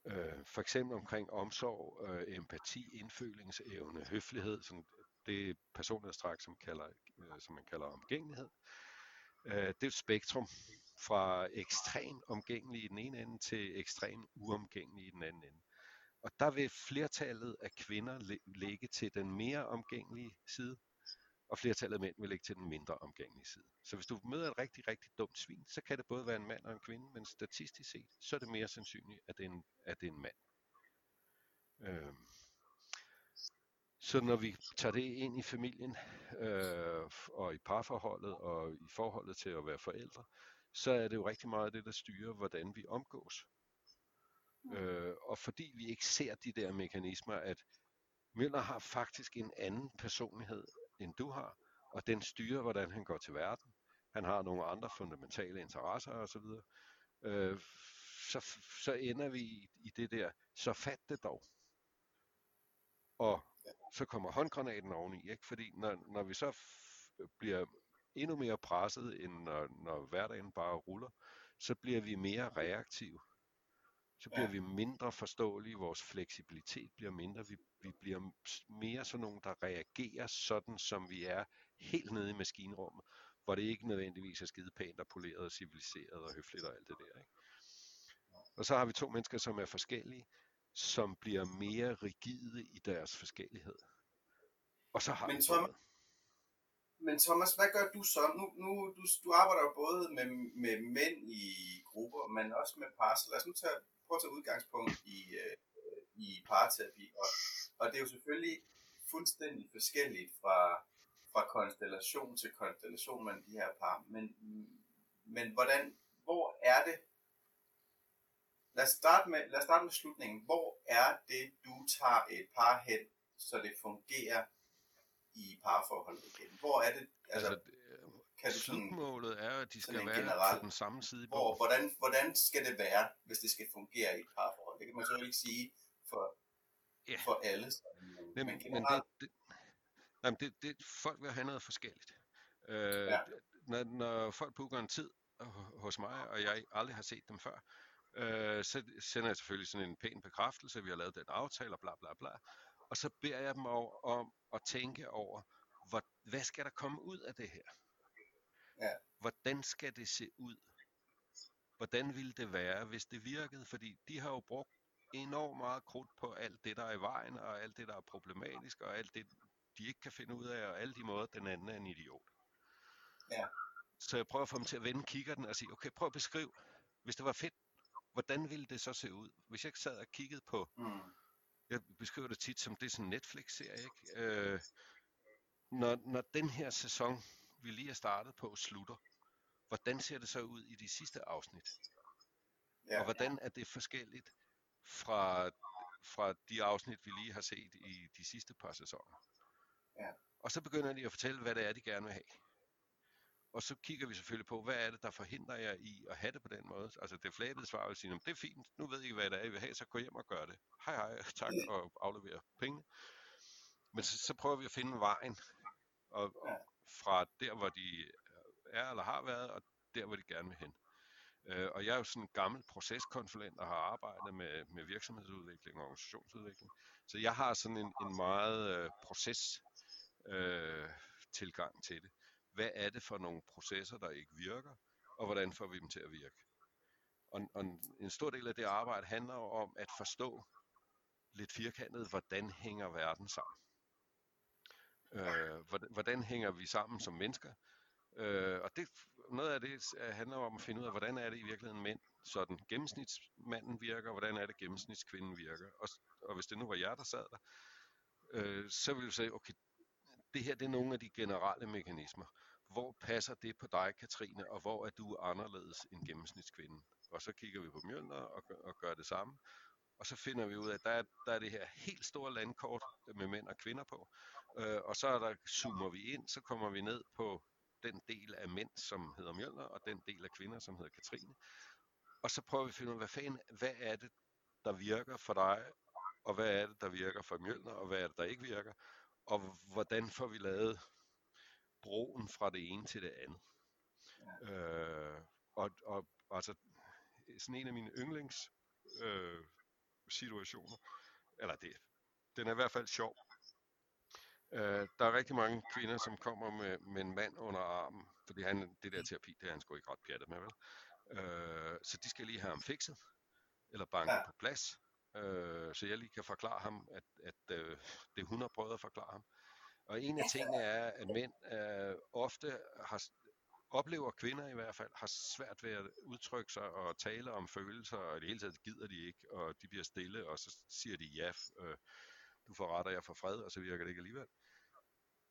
Øh, for eksempel omkring omsorg, øh, empati, indfølingsevne, høflighed, sådan, det er personlighedstræk, som, kalder, øh, som man kalder omgængelighed. Øh, det er et spektrum fra ekstrem omgængelig i den ene ende til ekstrem uomgængelig i den anden ende. Og der vil flertallet af kvinder ligge til den mere omgængelige side, og flertallet af mænd vil ligge til den mindre omgængelige side. Så hvis du møder et rigtig, rigtig dumt svin, så kan det både være en mand og en kvinde, men statistisk set, så er det mere sandsynligt, at det er en, at det er en mand. Øhm. Så når vi tager det ind i familien, øh, og i parforholdet, og i forholdet til at være forældre, så er det jo rigtig meget det, der styrer, hvordan vi omgås. Øh, og fordi vi ikke ser de der mekanismer, at Møller har faktisk en anden personlighed, end du har, og den styrer, hvordan han går til verden. Han har nogle andre fundamentale interesser osv. Øh, så, så ender vi i, i det der, så fat det dog. Og så kommer håndgranaten oveni, ikke? fordi når, når vi så f- bliver endnu mere presset, end når, når hverdagen bare ruller, så bliver vi mere reaktive. Så bliver Ja. vi mindre forståelige, vores fleksibilitet bliver mindre, vi, vi bliver mere sådan nogle, der reagerer sådan, som vi er helt nede i maskinrummet, hvor det ikke nødvendigvis er skide pænt og poleret og civiliseret og høfligt og alt det der. Ikke? Og så har vi to mennesker, som er forskellige, som bliver mere rigide i deres forskellighed. Og så har Men Tom-. Men Thomas, hvad gør du så? Nu, nu du, du arbejder jo både med, med mænd i grupper, men også med par. Så lad os nu tage, prøve at tage udgangspunkt i, øh, i parterapi. Og, og det er jo selvfølgelig fuldstændig forskelligt fra, fra konstellation til konstellation mellem de her par. Men, men hvordan, hvor er det? Lad os, starte med, lad os starte med slutningen. Hvor er det, du tager et par hen, så det fungerer i parforholdet igen? Hvor er det, altså, Altså, kan du sådan, slutmålet er, at de skal være på den samme side i hvor, hvordan, hvordan skal det være, hvis det skal fungere i et parforhold? Det kan man så ikke sige for, Ja. for alle. sådan, Men, Men, men men det, generelt, det, jamen det, det, folk vil have noget forskelligt. Øh, Ja. når, når folk booker en tid hos mig, og jeg aldrig har set dem før, øh, så sender jeg selvfølgelig sådan en pæn bekræftelse, vi har lavet den aftale, og bla bla bla. Og så beder jeg dem over, om at tænke over, hvor, hvad skal der komme ud af det her? Ja. Hvordan skal det se ud? Hvordan ville det være, hvis det virkede? Fordi de har jo brugt enormt meget krudt på alt det, der er i vejen, og alt det, der er problematisk, og alt det, de ikke kan finde ud af, og alle de måder, den anden er en idiot. Ja. Så jeg prøver at få dem til at vende kigger den og sige, okay, prøv at beskrive, Hvis det var fedt, hvordan ville det så se ud? Hvis jeg sad og kiggede på, Mm. jeg beskriver det tit som det er sådan en Netflix-serie, ikke? Øh, når, når den her sæson, vi lige er startet på, slutter, hvordan ser det så ud i de sidste afsnit? Ja. Og hvordan er det forskelligt fra, fra de afsnit, vi lige har set i de sidste par sæsoner? Ja. Og så begynder de at fortælle, hvad det er, de gerne vil have. Og så kigger vi selvfølgelig på, hvad er det, der forhindrer jer i at have det på den måde? Altså det flabede svar vil sige, "Nå, det er fint, nu ved I, hvad det er, I vil have, så gå hjem og gør det. Hej hej, [LAUGHS] tak, og aflever pengene. Men så, så prøver vi at finde vejen og, og fra der, hvor de øh, er eller har været, og der, hvor de gerne vil hen. Øh, og jeg er jo sådan en gammel proceskonsulent, og har arbejdet med, med virksomhedsudvikling og organisationsudvikling. Så jeg har sådan en, en meget øh, proces øh, tilgang til det. Hvad er det for nogle processer, der ikke virker, og hvordan får vi dem til at virke? Og, og en, en stor del af det arbejde handler jo om at forstå lidt firkantet, hvordan hænger verden sammen? Øh, hvordan, hvordan hænger vi sammen som mennesker? Øh, og det, noget af det s- handler om at finde ud af, hvordan er det i virkeligheden mænd, sådan gennemsnitsmanden virker, og hvordan er det gennemsnitskvinden virker. Og, og hvis det nu var jer, der sad der, øh, så ville vi sige, okay, det her det er nogle af de generelle mekanismer. Hvor passer det på dig, Katrine, og hvor er du anderledes end gennemsnitskvinden? Og så kigger vi på Mjølner og, gør- og gør det samme. Og så finder vi ud af, at der er, der er det her helt store landkort med mænd og kvinder på. Øh, og så er der, zoomer vi ind, så kommer vi ned på den del af mænd, som hedder Mjølner, og den del af kvinder, som hedder Katrine. Og så prøver vi at finde ud af, hvad, fanden, hvad er det, der virker for dig, og hvad er det, der virker for Mjølner, og hvad er det, der ikke virker, og hvordan får vi lavet broen fra det ene til det andet. Øh, og, og altså, sådan en af mine yndlings øh, situationer, eller det, den er i hvert fald sjov. Øh, der er rigtig mange kvinder, som kommer med, med en mand under armen, fordi han, det der terapi, det er han sgu ikke ret pjattet med, vel? Øh, så de skal lige have ham fikset, eller banket Ja. ja. på plads, øh, så jeg lige kan forklare ham, at, at øh, det hun har prøvet at forklare ham. Og en af tingene er, at mænd øh, ofte har, oplever kvinder i hvert fald, har svært ved at udtrykke sig og tale om følelser, og i det hele taget gider de ikke, og de bliver stille, og så siger de ja, øh, du får ret, og jeg får fred, og så virker det ikke alligevel.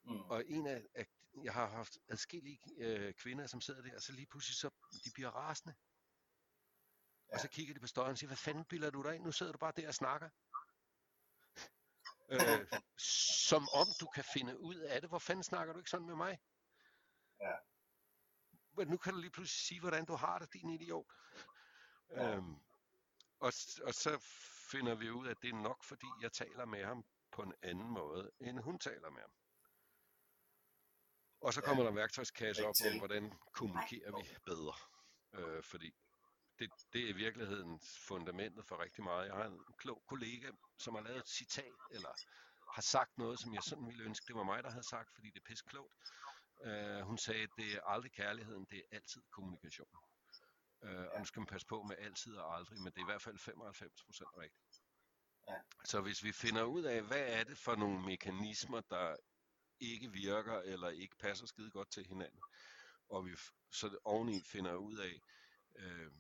Mm. Og en af, af jeg har haft adskillige øh, kvinder, som sidder der, og så lige pludselig så, de bliver rasende. Ja. Og så kigger de på støjen og siger, hvad fanden bilder du dig ind? Nu sidder du bare der og snakker. øh, som om du kan finde ud af det. Hvor fanden snakker du ikke sådan med mig? Ja. Men nu kan du lige pludselig sige, hvordan du har det, din idiot. Ja. Øhm, og, og så finder vi ud af, at det er nok, fordi jeg taler med ham på en anden måde, end hun taler med ham. Og så Ja. kommer der en værktøjskasse op om, hvordan kommunikerer vi bedre. Øh, fordi det, det er i virkeligheden fundamentet for rigtig meget. Jeg har en klog kollega, som har lavet et citat, eller har sagt noget, som jeg sådan ville ønske, det var mig, der havde sagt, fordi det er pisse klogt. Øh, hun sagde, det er aldrig kærligheden, det er altid kommunikation. Øh, og nu skal man passe på med altid og aldrig, men det er i hvert fald 95 procent rigtigt. Ja. Så hvis vi finder ud af, hvad er det for nogle mekanismer, der ikke virker eller ikke passer skide godt til hinanden, og vi så oveni finder ud af, øh,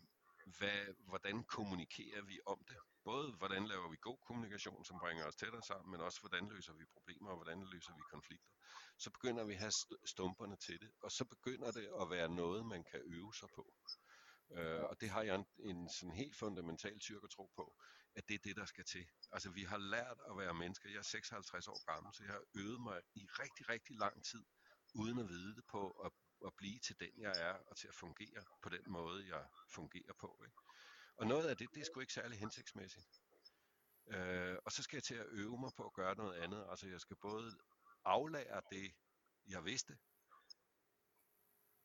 hvad, hvordan kommunikerer vi om det. Både hvordan laver vi god kommunikation, som bringer os tættere sammen, men også hvordan løser vi problemer, og hvordan løser vi konflikter. Så begynder vi at have st- stumperne til det, og så begynder det at være noget, man kan øve sig på. Øh, og det har jeg en, en sådan helt fundamental tro på, at det er det, der skal til. Altså vi har lært at være mennesker. Jeg er 56 år gammel, så jeg har øvet mig i rigtig, rigtig lang tid, uden at vide det på at, at blive til den, jeg er, og til at fungere på den måde, jeg fungerer på. Ikke? Og noget af det, det er sgu ikke særlig hensigtsmæssigt. Øh, og så skal jeg til at øve mig på at gøre noget andet. Altså jeg skal både aflære det, jeg vidste.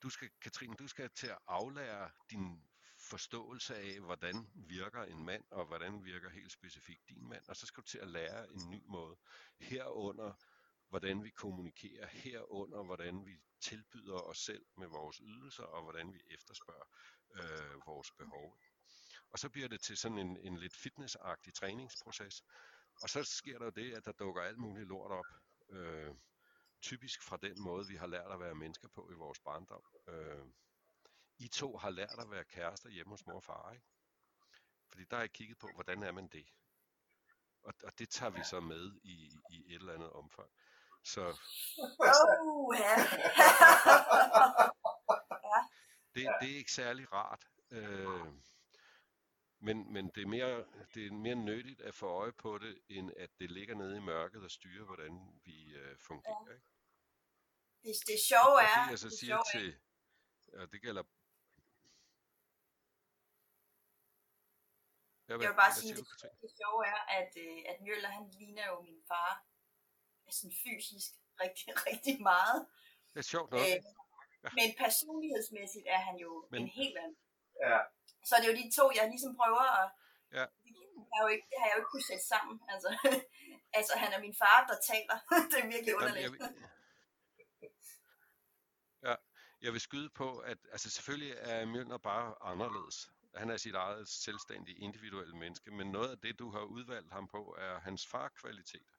Du skal, Katrine, du skal til at aflære din forståelse af, hvordan virker en mand, og hvordan virker helt specifikt din mand, og så skal du til at lære en ny måde. Herunder, hvordan vi kommunikerer, herunder, hvordan vi tilbyder os selv med vores ydelser, og hvordan vi efterspørger øh, vores behov. Og så bliver det til sådan en, en lidt fitnessagtig træningsproces. Og så sker der jo det, at der dukker alt muligt lort op. Øh, typisk fra den måde, vi har lært at være mennesker på i vores barndom. Øh, I to har lært at være kærester hjemme hos mor og far, ikke? Fordi der har jeg kigget på, hvordan er man det? Og, og det tager vi så med i, i et eller andet omfang. Så Oh, ja. det, det er ikke særlig rart. Øh, men, men det, er mere, det er mere nyttigt at få øje på det, end at det ligger nede i mørket og styrer, hvordan vi øh, fungerer. Ikke? det, det sjove Og er, det jeg så det siger sjove er, til, og det gælder... Ja, jeg vil bare sige, det, det sjove er, at, øh, at Mjøller, han ligner jo min far, sådan fysisk rigtig, [LAUGHS] rigtig meget. Det er sjovt nok. Øh, men personlighedsmæssigt er han jo Men- en helt anden. Ja. Så det er jo de to, jeg ligesom prøver at... Ja. Det, har, jo ikke, det har jeg jo ikke kunnet sætte sammen. Altså, [LAUGHS] altså han er min far, der taler. [LAUGHS] det er virkelig Jamen, underligt. jeg, vil, ja, jeg vil skyde på, at altså selvfølgelig er Mjølner bare anderledes. Han er sit eget selvstændige, individuelle menneske, men noget af det, du har udvalgt ham på, er hans farkvaliteter.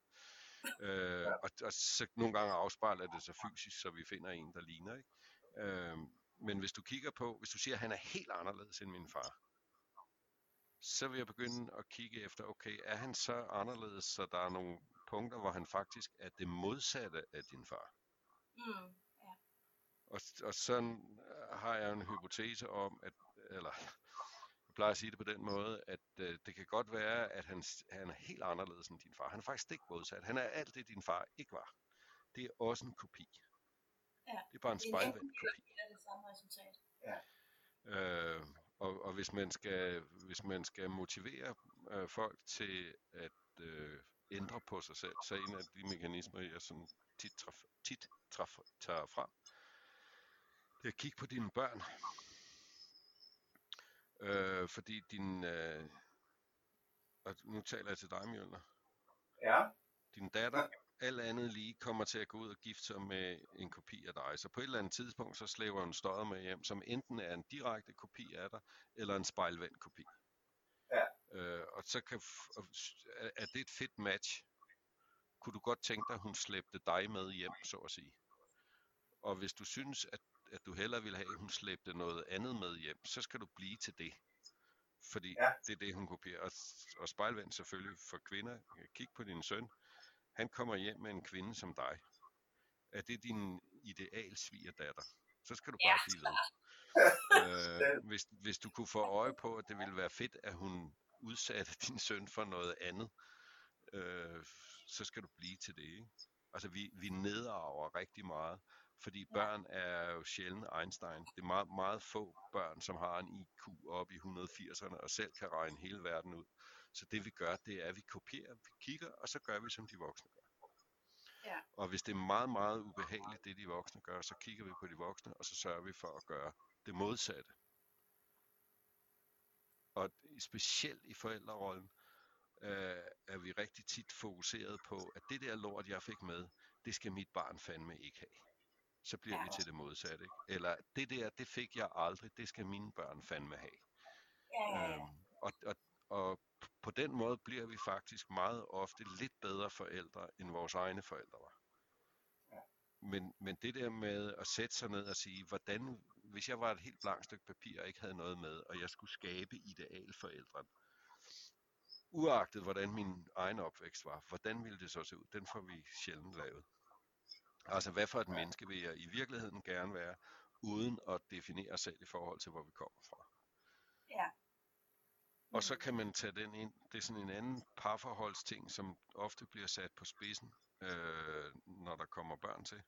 Øh, og, og så nogle gange afspejler det sig fysisk, så vi finder en, der ligner. Ikke? Øh, men hvis du kigger på, hvis du siger, at han er helt anderledes end min far, så vil jeg begynde at kigge efter, okay, er han så anderledes, så der er nogle punkter, hvor han faktisk er det modsatte af din far? Mm. Og, og sådan øh, har jeg en hypotese om, at, eller jeg plejer at sige det på den måde, at øh, det kan godt være, at han, han er helt anderledes end din far. Han er faktisk stik modsat. Han er alt det, din far ikke var. Det er også en kopi. Ja, Det er bare en Det er enten spejlvendt eller kopi. det er det samme resultat. Øh, og, og hvis man skal, hvis man skal motivere øh, folk til at øh, ændre på sig selv, så er en af de mekanismer, jeg sådan tit, traf, tit traf, tager frem, det er at kigge på dine børn. Øh, fordi din, øh, og nu taler jeg til dig, Mjølner, Ja. din datter, alt andet lige, kommer til at gå ud og gifte sig med en kopi af dig. Så på et eller andet tidspunkt, så slæver hun støder med hjem, som enten er en direkte kopi af dig, eller en spejlvendt kopi. Ja. Øh, og så kan, og er det et fedt match? Kunne du godt tænke dig, at hun slæbte dig med hjem, så at sige? Og hvis du synes, at, at du hellere vil have, at hun slæbte noget andet med hjem, så skal du blive til det. Fordi Ja. det er det, hun kopierer. Og, og spejlvendt selvfølgelig for kvinder. Kig på din søn. Han kommer hjem med en kvinde som dig. Er det din ideal svigerdatter? Så skal du Ja. bare blive ved. [LAUGHS] Øh, hvis, hvis du kunne få øje på, at det ville være fedt, at hun udsatte din søn for noget andet, øh, så skal du blive til det. Ikke? Altså vi, vi nedarver rigtig meget, fordi børn er jo sjældent Einstein. Det er meget, meget få børn, som har en IQ op i 180'erne og selv kan regne hele verden ud. Så det vi gør, det er, at vi kopierer, vi kigger, og så gør vi, som de voksne gør. Ja. Og hvis det er meget, meget ubehageligt, det de voksne gør, så kigger vi på de voksne, og så sørger vi for at gøre det modsatte. Og specielt i forældrerollen øh, er vi rigtig tit fokuseret på, at det der lort, jeg fik med, det skal mit barn fandme ikke have. Så bliver Ja. vi til det modsatte. Ikke? Eller det der, det fik jeg aldrig, det skal mine børn fandme have. Ja. Øhm, og, og, og på den måde bliver vi faktisk meget ofte lidt bedre forældre, end vores egne forældre var. Men, men det der med at sætte sig ned og sige, hvordan, hvis jeg var et helt blankt stykke papir og ikke havde noget med, og jeg skulle skabe idealforældren, uagtet hvordan min egen opvækst var, hvordan ville det så se ud? Den får vi sjældent lavet. Altså, hvad for et menneske vil jeg i virkeligheden gerne være, uden at definere selv i forhold til, hvor vi kommer fra? ja. Og så kan man tage den ind. Det er sådan en anden parforholdsting, som ofte bliver sat på spidsen, øh, når der kommer børn til.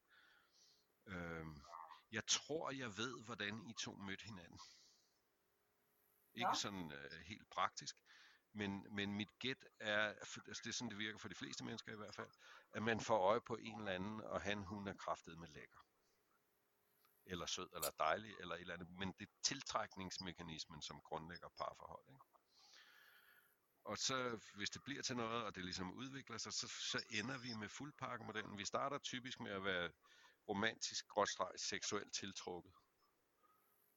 Øh, jeg tror, jeg ved, hvordan I to mødte hinanden. Ikke Nå. sådan øh, helt praktisk, men, men mit gæt er, altså det er sådan, det virker for de fleste mennesker i hvert fald, at man får øje på en eller anden, og han, hun er kraftet med lækker. Eller sød, eller dejlig, eller et eller andet. Men det er tiltrækningsmekanismen, som grundlægger parforhold. Ikke? Og så, hvis det bliver til noget, og det ligesom udvikler sig, så, så ender vi med fuldpakkemodellen. Vi starter typisk med at være romantisk, gråstreg, seksuelt tiltrukket.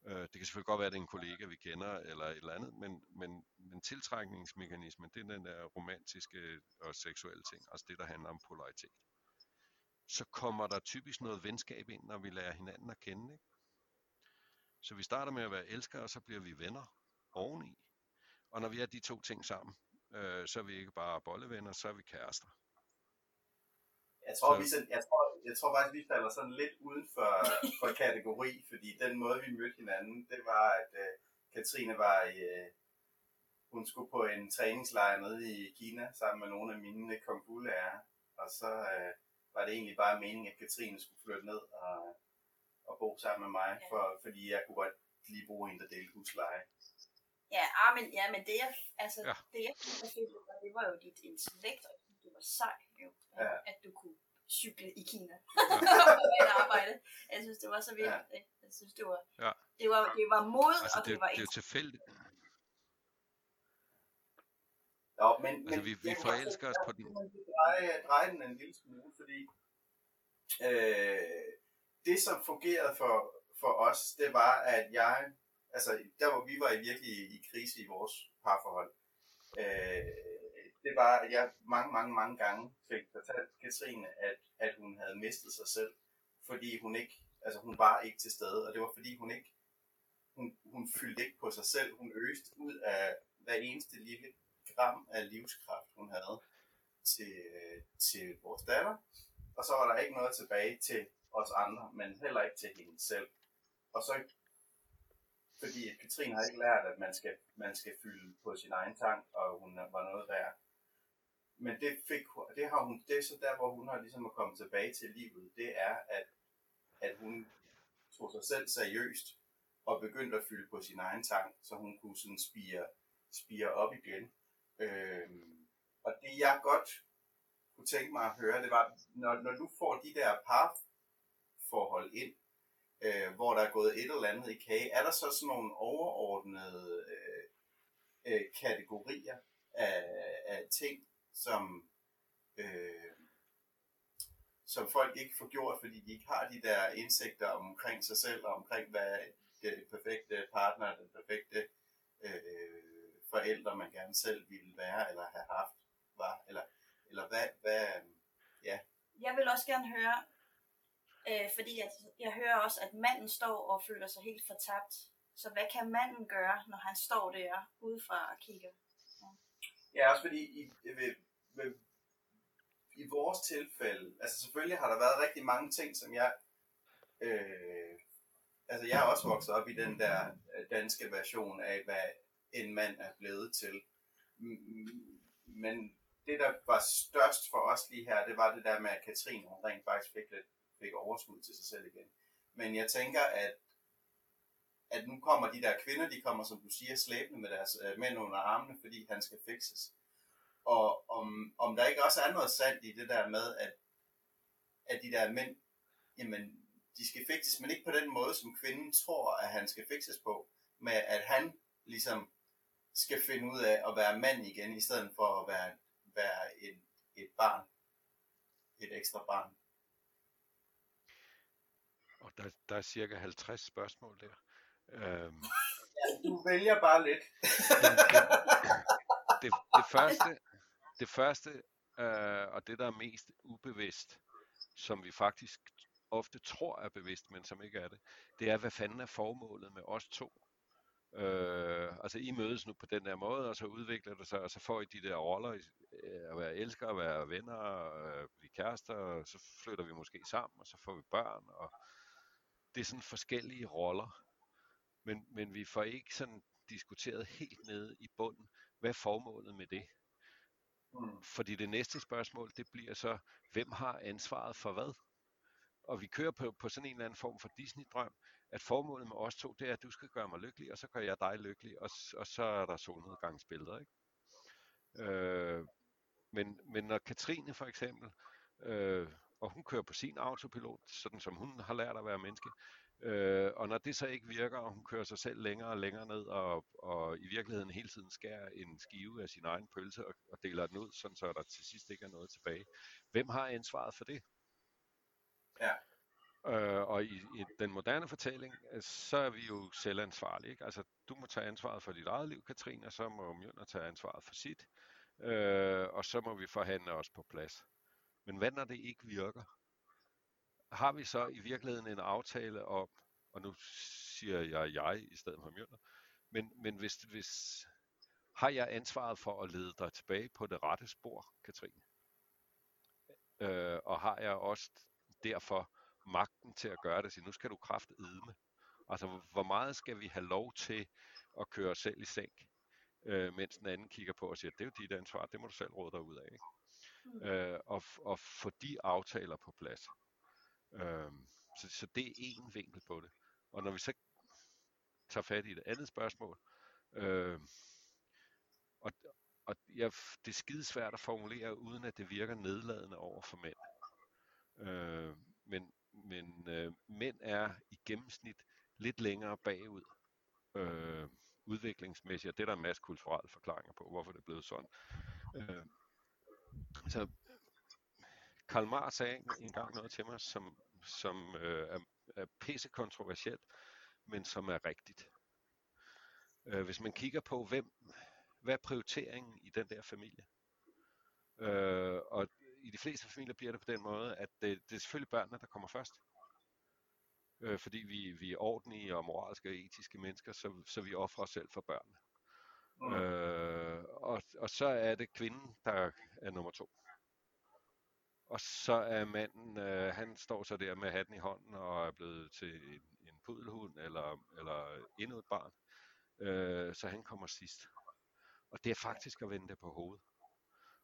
Øh, det kan selvfølgelig godt være, at det er en kollega, vi kender, eller et eller andet, men, men, men tiltrækningsmekanismen, det er den der romantiske og seksuelle ting, altså det, der handler om polaritet. Så kommer der typisk noget venskab ind, når vi lærer hinanden at kende. Ikke? Så vi starter med at være elskere, og så bliver vi venner oveni. Og når vi er de to ting sammen, øh, så er vi ikke bare bollevenner, så er vi kærester. Jeg tror, Så- vi sådan, jeg, tror, jeg tror faktisk, vi falder sådan lidt uden for, for kategori, fordi den måde, vi mødte hinanden, det var, at uh, Katrine var i, uh, hun skulle på en træningslejr nede i Kina sammen med nogle af mine kung fu lærere, og så uh, var det egentlig bare meningen, at Katrine skulle flytte ned og, og bo sammen med mig, for, fordi jeg kunne godt lige bruge en, der delte husleje. Ja, ah, men, ja, men det jeg, altså, Ja. ja. det jeg var, det var jo dit intellekt, og det var sej, jo, Ja. at du kunne cykle i Kina og et arbejde. Jeg synes, det var så vildt. Ja. Jeg synes, det var, Ja. det var, det var mod, Altså, og det, det, var det er tilfældigt. Jo, men, Altså, vi, vi forelsker os på den. dreje, dreje den en lille smule, fordi øh, det, som fungerede for, for os, det var, at jeg, altså der hvor vi var i virkelig i, i krise i vores parforhold, øh, det var, at jeg mange, mange, mange gange fik fortalt Katrine, at, at hun havde mistet sig selv, fordi hun ikke, altså hun var ikke til stede, og det var fordi hun ikke, hun, hun fyldte ikke på sig selv, hun øste ud af hver eneste lille gram af livskraft, hun havde til, til vores datter, og så var der ikke noget tilbage til os andre, men heller ikke til hende selv. Og så, fordi Katrine har ikke lært, at man skal, man skal fylde på sin egen tank, og hun var noget værd. Men det, fik, hun- det, har hun, det er så der, hvor hun har ligesom at komme tilbage til livet, det er, at, at hun tog sig selv seriøst, og begyndte at fylde på sin egen tank, så hun kunne sådan spire, spire op igen. Øhm, og det jeg godt kunne tænke mig at høre, det var, når, når du får de der parforhold ind, øh, hvor der er gået et eller andet i kage, er der så sådan nogle overordnede øh, øh, kategorier af, af ting, som, øh, som folk ikke får gjort, fordi de ikke har de der indsigter omkring sig selv, og omkring hvad det perfekte partner, den perfekte øh, forældre, man gerne selv ville være, eller have haft, var, eller, eller hvad, hvad, ja. Jeg vil også gerne høre, øh, fordi at jeg hører også, at manden står og føler sig helt fortabt. Så hvad kan manden gøre, når han står der udefra og kigger? Ja, også fordi i, ved, ved, i vores tilfælde, altså selvfølgelig har der været rigtig mange ting, som jeg, øh, altså jeg er også vokset op i den der øh, danske version af, hvad en mand er blevet til. Men det, der var størst for os lige her, det var det der med, at Katrine hun rent faktisk fik, lidt, fik overskud til sig selv igen. Men jeg tænker, at at nu kommer de der kvinder, de kommer, som du siger, slæbende med deres øh, mænd under armene, fordi han skal fikses. Og om, om der ikke også er noget sandt i det der med, at, at de der mænd, jamen, de skal fikses, men ikke på den måde, som kvinden tror, at han skal fikses på. Med at han ligesom skal finde ud af at være mand igen, i stedet for at være, være et, et barn. Et ekstra barn. Og der, der er cirka 50 spørgsmål der. Øhm, Du vælger bare lidt. det, det første, det første øh, og det der er mest ubevidst, som vi faktisk ofte tror er bevidst, men som ikke er det, det er, hvad fanden er formålet med os to? Øh, altså I mødes nu på den der måde, og så udvikler det sig, og så får I de der roller, øh, at være elskere, at være venner, øh, blive kærester, og så flytter vi måske sammen, og så får vi børn, og det er sådan forskellige roller. Men, men vi får ikke sådan diskuteret helt nede i bunden, hvad er formålet med det? Hmm. Fordi det næste spørgsmål, det bliver så, hvem har ansvaret for hvad? Og vi kører på, på sådan en eller anden form for Disney-drøm, at formålet med os to, det er, at du skal gøre mig lykkelig, og så gør jeg dig lykkelig, og, og så er der solnedgangsbilleder, ikke? Øh, men, men når Katrine for eksempel, øh, og hun kører på sin autopilot, sådan som hun har lært at være menneske, øh, og når det så ikke virker, og hun kører sig selv længere og længere ned, og, og i virkeligheden hele tiden skærer en skive af sin egen pølse og, og deler den ud, sådan så der til sidst ikke er noget tilbage. Hvem har ansvaret for det? Ja. Øh, og i, i den moderne fortælling, øh, så er vi jo selvansvarlige. Ikke? Altså, du må tage ansvaret for dit eget liv, Katrine, og så må Mjølner tage ansvaret for sit. Øh, og så må vi forhandle os på plads. Men hvad når det ikke virker? Har vi så i virkeligheden en aftale om og nu siger jeg jeg i stedet for Mjølner, men, men hvis, hvis, har jeg ansvaret for at lede dig tilbage på det rette spor, Katrine? Øh, og har jeg også derfor magten til at gøre det, så nu skal du kraft med. Altså, hvor meget skal vi have lov til at køre os selv i seng, øh, mens den anden kigger på og siger, det er jo dit ansvar, det må du selv råde dig ud af. Ikke? Øh, og, og få de aftaler på plads. Øh, så, så det er en vinkel på det. Og når vi så tager fat i et andet spørgsmål, øh, og, og ja, det er skidesvært at formulere, uden at det virker nedladende over for mænd. Øh, men men øh, mænd er i gennemsnit lidt længere bagud øh, udviklingsmæssigt, og det er der en masse kulturelle forklaringer på, hvorfor det er blevet sådan. Øh, så Karl Marx sagde engang noget til mig, som, som øh, er, er pisse kontroversielt, men som er rigtigt. Øh, hvis man kigger på, hvem, hvad er prioriteringen i den der familie? Øh, og i de fleste familier bliver det på den måde, at det, det er selvfølgelig børnene, der kommer først. Øh, fordi vi, vi er ordentlige og moralske og etiske mennesker, så, så vi offrer os selv for børnene. Mm. Øh, og, og så er det kvinden, der er nummer to. Og så er manden, øh, han står så der med hatten i hånden og er blevet til en, en pudelhund eller, eller endnu et barn. Øh, så han kommer sidst. Og det er faktisk at vende det på hovedet.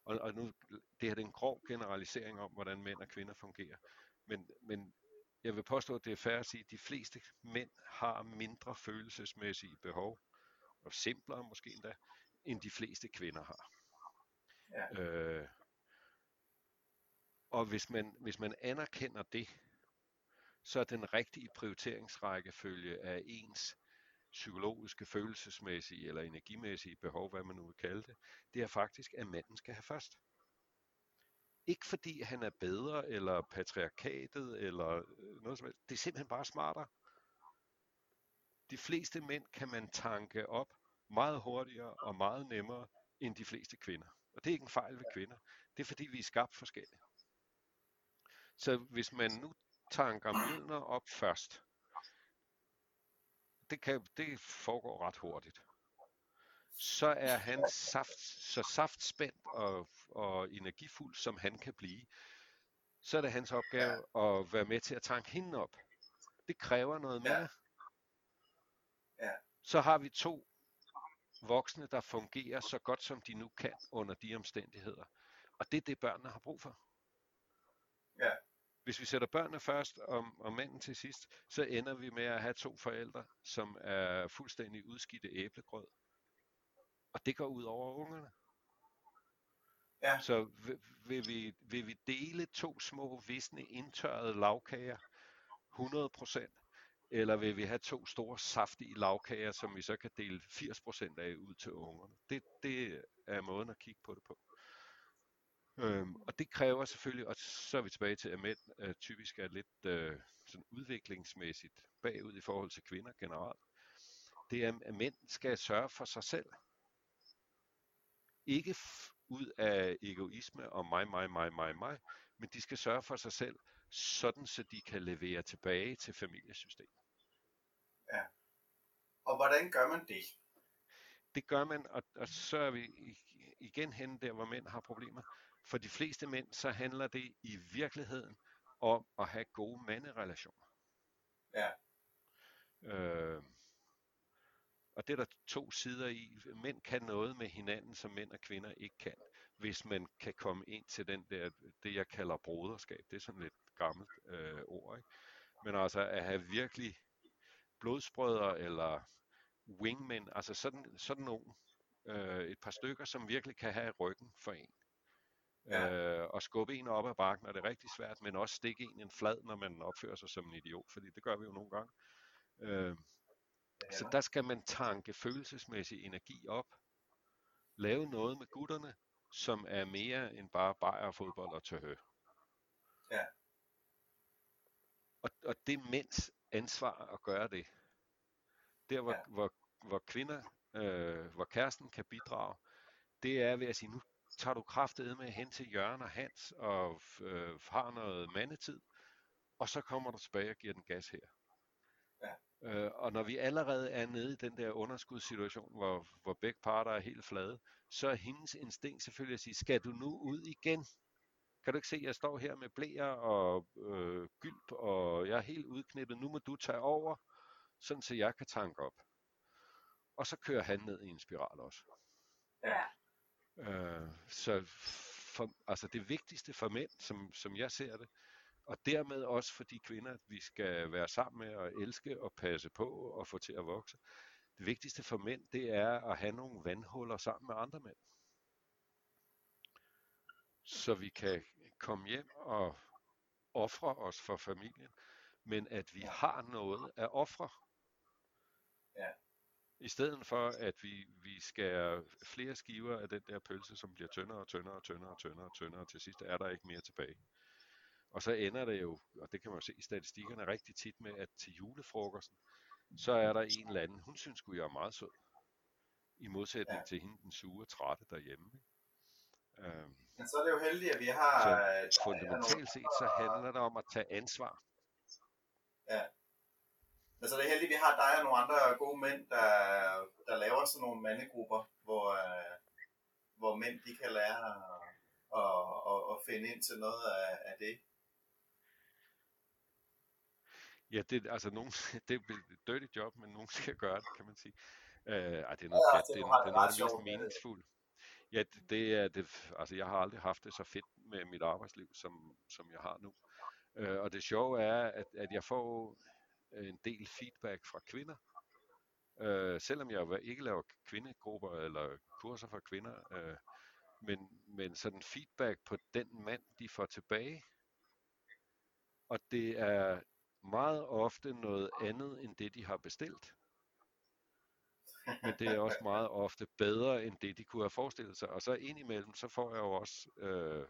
Og, og nu, det her det er en grov generalisering om, hvordan mænd og kvinder fungerer. Men, men jeg vil påstå, at det er fair at sige, at de fleste mænd har mindre følelsesmæssige behov, og simplere måske endda, end de fleste kvinder har. Ja. Øh, og hvis man, hvis man anerkender det, så er den rigtige prioriteringsrækkefølge af ens psykologiske, følelsesmæssige eller energimæssige behov, hvad man nu vil kalde det, det er faktisk, at manden skal have først. Ikke fordi han er bedre, eller patriarkatet, eller øh, noget som helst. Det er simpelthen bare smartere. De fleste mænd kan man tanke op meget hurtigere og meget nemmere end de fleste kvinder. Og det er ikke en fejl ved kvinder. Det er fordi, vi er skabt forskellige. Så hvis man nu tanker Mjølner op først, det, kan, det foregår ret hurtigt. Så er han saft, så saftspændt og, og energifuld, som han kan blive. Så er det hans opgave at være med til at tanke hende op. Det kræver noget mere. Ja. Så har vi to voksne, der fungerer så godt, som de nu kan under de omstændigheder. Og det er det, børnene har brug for. Ja hvis vi sætter børnene først og, og manden til sidst, så ender vi med at have to forældre, som er fuldstændig udskidte æblegrød. Og det går ud over ungerne. Ja. Så vil, vil, vi, vil vi dele to små, visne, indtørrede lavkager 100%, eller vil vi have to store, saftige lavkager, som vi så kan dele 80% af ud til ungerne? Det, det er måden at kigge på det på. Øhm, og det kræver selvfølgelig, og så er vi tilbage til, at mænd øh, typisk er lidt øh, sådan udviklingsmæssigt bagud i forhold til kvinder generelt. Det er, at mænd skal sørge for sig selv. Ikke f- ud af egoisme og mig, mig, mig, mig, mig, men de skal sørge for sig selv, sådan så de kan levere tilbage til familiesystemet. Ja. Og hvordan gør man det? Det gør man, og, og så er vi igen hen der, hvor mænd har problemer for de fleste mænd, så handler det i virkeligheden om at have gode manderelationer. Ja. Øh, og det er der to sider i. Mænd kan noget med hinanden, som mænd og kvinder ikke kan. Hvis man kan komme ind til den der, det jeg kalder broderskab. Det er sådan lidt gammelt øh, ord. Ikke? Men altså at have virkelig blodsbrødre eller wingmen, altså sådan, sådan nogle, øh, et par stykker, som virkelig kan have ryggen for en ja. øh, og skubbe en op ad bakken, og det er rigtig svært, men også stikke en en flad, når man opfører sig som en idiot, fordi det gør vi jo nogle gange. Øh, ja. Så der skal man tanke følelsesmæssig energi op, lave noget med gutterne, som er mere end bare bajer, fodbold og tørhø. Ja. Og, og det mænds ansvar at gøre det. Der hvor, ja. hvor, hvor kvinder, øh, hvor kæresten kan bidrage, det er ved at sige, nu tager du kraftet med hen til Jørgen og Hans og øh, har noget mandetid, og så kommer du tilbage og giver den gas her. Ja. Øh, og når vi allerede er nede i den der underskudssituation, hvor, hvor begge parter er helt flade, så er hendes instinkt selvfølgelig at sige, skal du nu ud igen? Kan du ikke se, at jeg står her med blæer og øh, gylp, og jeg er helt udknippet. Nu må du tage over, sådan så jeg kan tanke op. Og så kører han ned i en spiral også. Ja. Øh, så for, altså det vigtigste for mænd, som, som jeg ser det, og dermed også for de kvinder, vi skal være sammen med og elske og passe på og få til at vokse. Det vigtigste for mænd, det er at have nogle vandhuller sammen med andre mænd. Så vi kan komme hjem og ofre os for familien, men at vi har noget at ofre. Ja. I stedet for, at vi, vi skærer flere skiver af den der pølse, som bliver tyndere og tyndere og tyndere og tyndere og tyndere, og til sidst er der ikke mere tilbage. Og så ender det jo, og det kan man jo se i statistikkerne rigtig tit med, at til julefrokosten, så er der en eller anden, hun synes skulle jeg er meget sød. I modsætning ja. til hende, den sure trætte derhjemme. Øhm, Men så er det jo heldigt, at vi har... så øh, fundamentalt set, så handler det om at tage ansvar. Ja. Men så er det heldigt, at vi har dig og nogle andre gode mænd, der, der laver sådan nogle mandegrupper, hvor, øh, hvor mænd de kan lære at, at, at, at finde ind til noget af, af det. Ja, det, altså nogen, [LAUGHS] det er et dirty job, men nogen skal gøre det, kan man sige. Øh, ej, det er noget, Ja, det det, ret- det er noget af det mest det. meningsfulde. Ja, det, det er det, altså jeg har aldrig haft det så fedt med mit arbejdsliv, som, som jeg har nu. Øh, og det sjove er, at, at jeg får en del feedback fra kvinder. Øh, selvom jeg ikke laver kvindegrupper eller kurser for kvinder, øh, men, men sådan feedback på den mand, de får tilbage. Og det er meget ofte noget andet end det, de har bestilt. Men det er også meget ofte bedre end det, de kunne have forestillet sig. Og så indimellem, så får jeg jo også øh,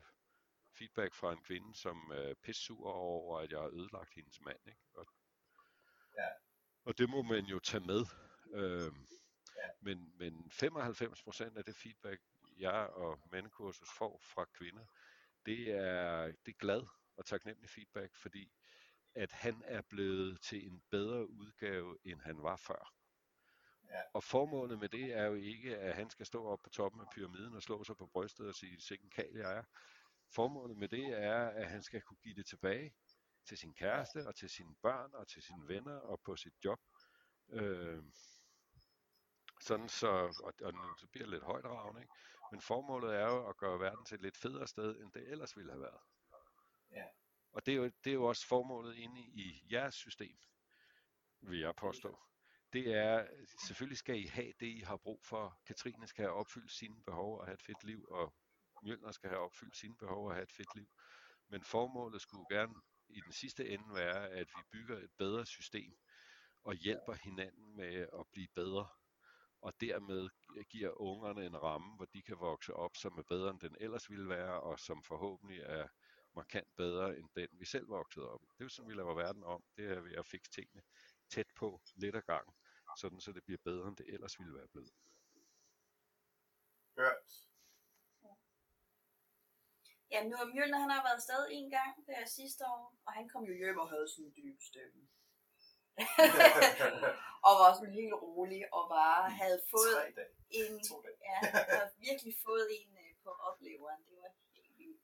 feedback fra en kvinde, som øh, pissur over, at jeg har ødelagt hendes mand. Ikke? Og, Ja. og det må man jo tage med. Øh, Ja. men, men 95% af det feedback, jeg og mandekursus får fra kvinder, det er, det er glad og taknemmelig feedback, fordi at han er blevet til en bedre udgave, end han var før. Ja. Og formålet med det er jo ikke, at han skal stå op på toppen af pyramiden og slå sig på brystet og sige, sikken kal jeg er. Formålet med det er, at han skal kunne give det tilbage til sin kæreste og til sine børn og til sine venner og på sit job. Øh, sådan så, og, og nu- så bliver det lidt højt ravne, ikke? Men formålet er jo at gøre verden til et lidt federe sted, end det ellers ville have været. Ja. Og det er, jo, det er jo også formålet inde i jeres system, vil jeg påstå. Det er, selvfølgelig skal I have det, I har brug for. Katrine skal have opfyldt sine behov og have et fedt liv, og Mjølner skal have opfyldt sine behov og have et fedt liv. Men formålet skulle gerne i den sidste ende være, at vi bygger et bedre system og hjælper hinanden med at blive bedre og dermed giver ungerne en ramme, hvor de kan vokse op, som er bedre end den ellers ville være, og som forhåbentlig er markant bedre end den, vi selv voksede op i. Det er jo sådan, vi laver verden om. Det er ved at fikse tingene tæt på, lidt ad gangen sådan så det bliver bedre, end det ellers ville være blevet. Hørt. Ja, nu er Mjølner, han har været afsted en gang der sidste år, og han kom jo hjem og havde sådan en dyb stemme. [LAUGHS] og var sådan helt rolig, og bare havde fået en, ja, havde virkelig fået en øh, på opleveren. Det var helt vildt.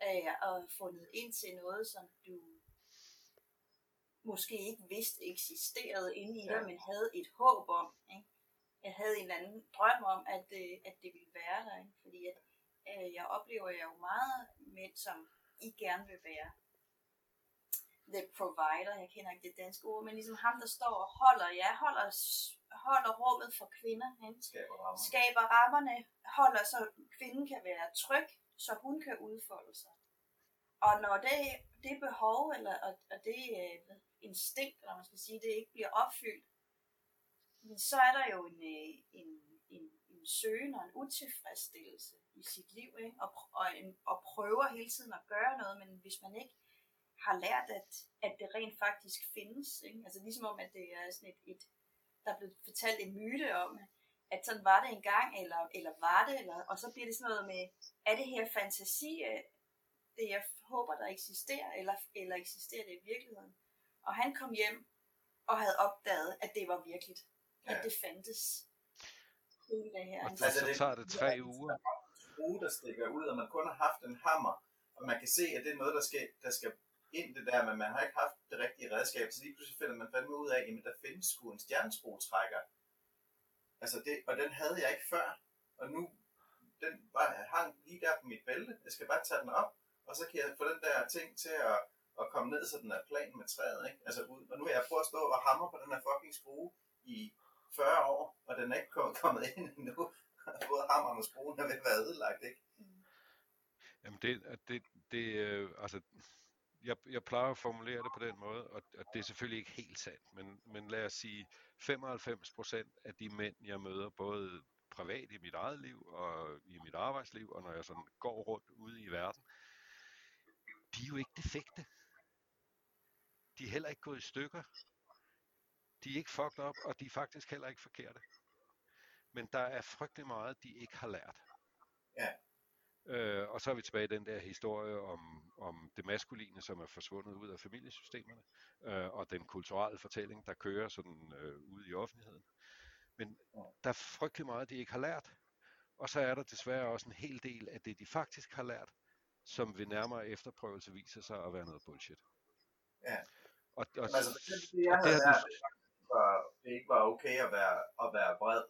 Ja. og fundet ind til noget, som du måske ikke vidste eksisterede inde i dig, Ja. men havde et håb om. Ikke? Jeg havde en eller anden drøm om, at, øh, at det ville være der. Ikke? Fordi at, øh, jeg oplever jo meget mænd, som I gerne vil være the provider, jeg kender ikke det danske ord, men ligesom ham, der står og holder, ja, holder, holder rummet for kvinder, ikke? Skaber rammer. skaber rammerne, holder så kvinden kan være tryg, så hun kan udfolde sig. Og når det, det behov, eller og, og det øh, instinkt, eller man skal sige, det ikke bliver opfyldt, men så er der jo en, øh, en, en, en søgen og en utilfredsstillelse i sit liv, ikke? Og, og, en, og prøver hele tiden at gøre noget, men hvis man ikke har lært, at, at det rent faktisk findes, ikke? altså ligesom om, at det er sådan et, et der er blevet fortalt en myte om, at sådan var det engang, eller, eller var det, eller, og så bliver det sådan noget med, er det her fantasi, øh, det jeg håber, der eksisterer, eller, eller eksisterer det i virkeligheden? Og han kom hjem og havde opdaget, at det var virkeligt. Ja. At det fandtes. Det her. Og Altså, så, så tager det tre uger. skrue, der stikker ud, og man kun har haft en hammer, og man kan se, at det er noget, der skal, der skal ind det der, men man har ikke haft det rigtige redskab, så lige pludselig finder man fandme ud af, at der findes sgu en stjerneskruetrækker. Altså det, og den havde jeg ikke før, og nu, den var, hang lige der på mit bælte, jeg skal bare tage den op, og så kan jeg få den der ting til at, at komme ned, så den er plan med træet, ikke? Altså ud, og nu er jeg prøvet at stå og hamre på den her fucking skrue i 40 år, og den er ikke kommet, kommet ind endnu. Både hammeren og skruen er ved at være ødelagt, ikke? Mm. Jamen det, det, det øh, altså, jeg, jeg plejer at formulere det på den måde, og, og det er selvfølgelig ikke helt sandt, men, men lad os sige, 95% af de mænd, jeg møder, både privat i mit eget liv og i mit arbejdsliv, og når jeg sådan går rundt ude i verden, de er jo ikke defekte. De er heller ikke gået i stykker. De er ikke fucked up, og de er faktisk heller ikke forkerte. Men der er frygtelig meget, de ikke har lært. Ja. Øh, og så er vi tilbage i den der historie om, om det maskuline, som er forsvundet ud af familiesystemerne, øh, og den kulturelle fortælling, der kører sådan øh, ude i offentligheden. Men der er frygtelig meget, de ikke har lært. Og så er der desværre også en hel del af det, de faktisk har lært, som ved nærmere efterprøvelse viser sig at være noget bullshit. Ja. Og, og, altså, det, jeg og det havde faktisk var, det ikke var okay at være, at være vred.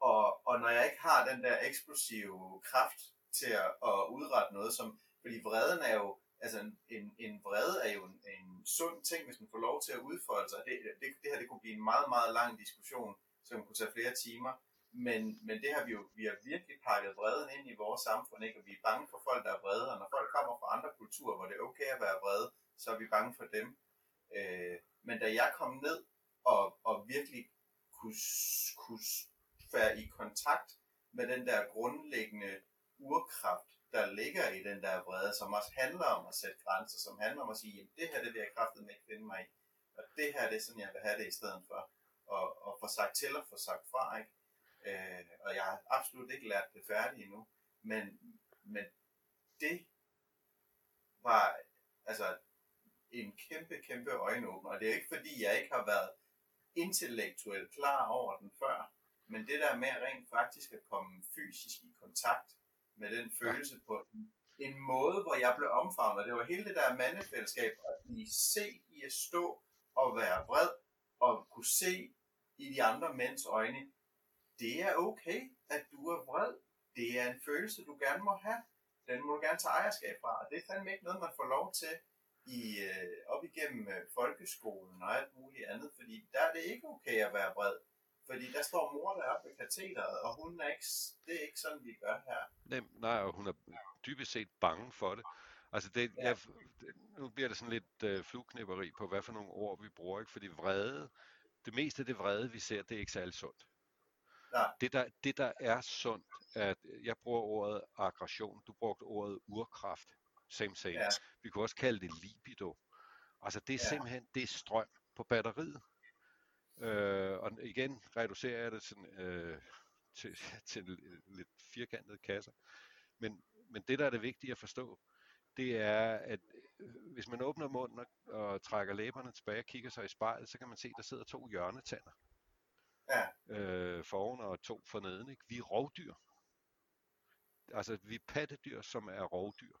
Og, og når jeg ikke har den der eksplosive kraft til at, at udrette noget, som, fordi vreden er jo, altså en, en, en vrede er jo en, en sund ting, hvis man får lov til at udfolde sig. Det, det, det her det kunne blive en meget, meget lang diskussion, som kunne tage flere timer. Men, men det har vi jo, vi har virkelig pakket vreden ind i vores samfund, ikke? og vi er bange for folk, der er vrede, og når folk kommer fra andre kulturer, hvor det er okay at være vrede, så er vi bange for dem. Øh, men da jeg kom ned og, og virkelig kunne, kunne være i kontakt med den der grundlæggende urkraft, der ligger i den der vrede, som også handler om at sætte grænser, som handler om at sige, jamen det her, det vil jeg kraftigt ikke finde mig i. Og det her, det er sådan, jeg vil have det i stedet for. Og, og få sagt til og få sagt fra, ikke? Øh, og jeg har absolut ikke lært det færdigt endnu. Men, men det var altså en kæmpe, kæmpe øjenåbner. Og det er ikke fordi, jeg ikke har været intellektuelt klar over den før, men det der med rent faktisk at komme fysisk i kontakt med den følelse på en, en måde, hvor jeg blev omfavnet. Det var hele det der mandefællesskab, at blive se i at stå og være vred, og kunne se i de andre mænds øjne, det er okay, at du er vred. Det er en følelse, du gerne må have. Den må du gerne tage ejerskab fra, og det er fandme ikke noget, man får lov til i, øh, op igennem øh, folkeskolen og alt muligt andet, fordi der er det ikke okay at være vred. Fordi der står mor deroppe ved katheteret, og hun er ikke, det er ikke sådan, vi gør her. nej, nej, og hun er dybest set bange for det. Altså det, Ja. jeg, nu bliver det sådan lidt øh, flueknipperi på, hvad for nogle ord vi bruger, ikke? Fordi vrede, det meste af det vrede, vi ser, det er ikke særlig sundt. Nej. Det der, det der er sundt, at jeg bruger ordet aggression, du brugte ordet urkraft, same same. Ja. Vi kunne også kalde det libido. Altså det er Ja. simpelthen, det er strøm på batteriet. Øh, og igen reducerer jeg det sådan, øh, til, [LAUGHS] til lidt firkantede kasser. Men, men det, der er det vigtige at forstå, det er, at øh, hvis man åbner munden og, og trækker læberne tilbage og kigger sig i spejlet, så kan man se, at der sidder to hjørnetænder Ja. øh, foroven og to forneden. Ikke? Vi er rovdyr. Altså, vi er pattedyr, som er rovdyr.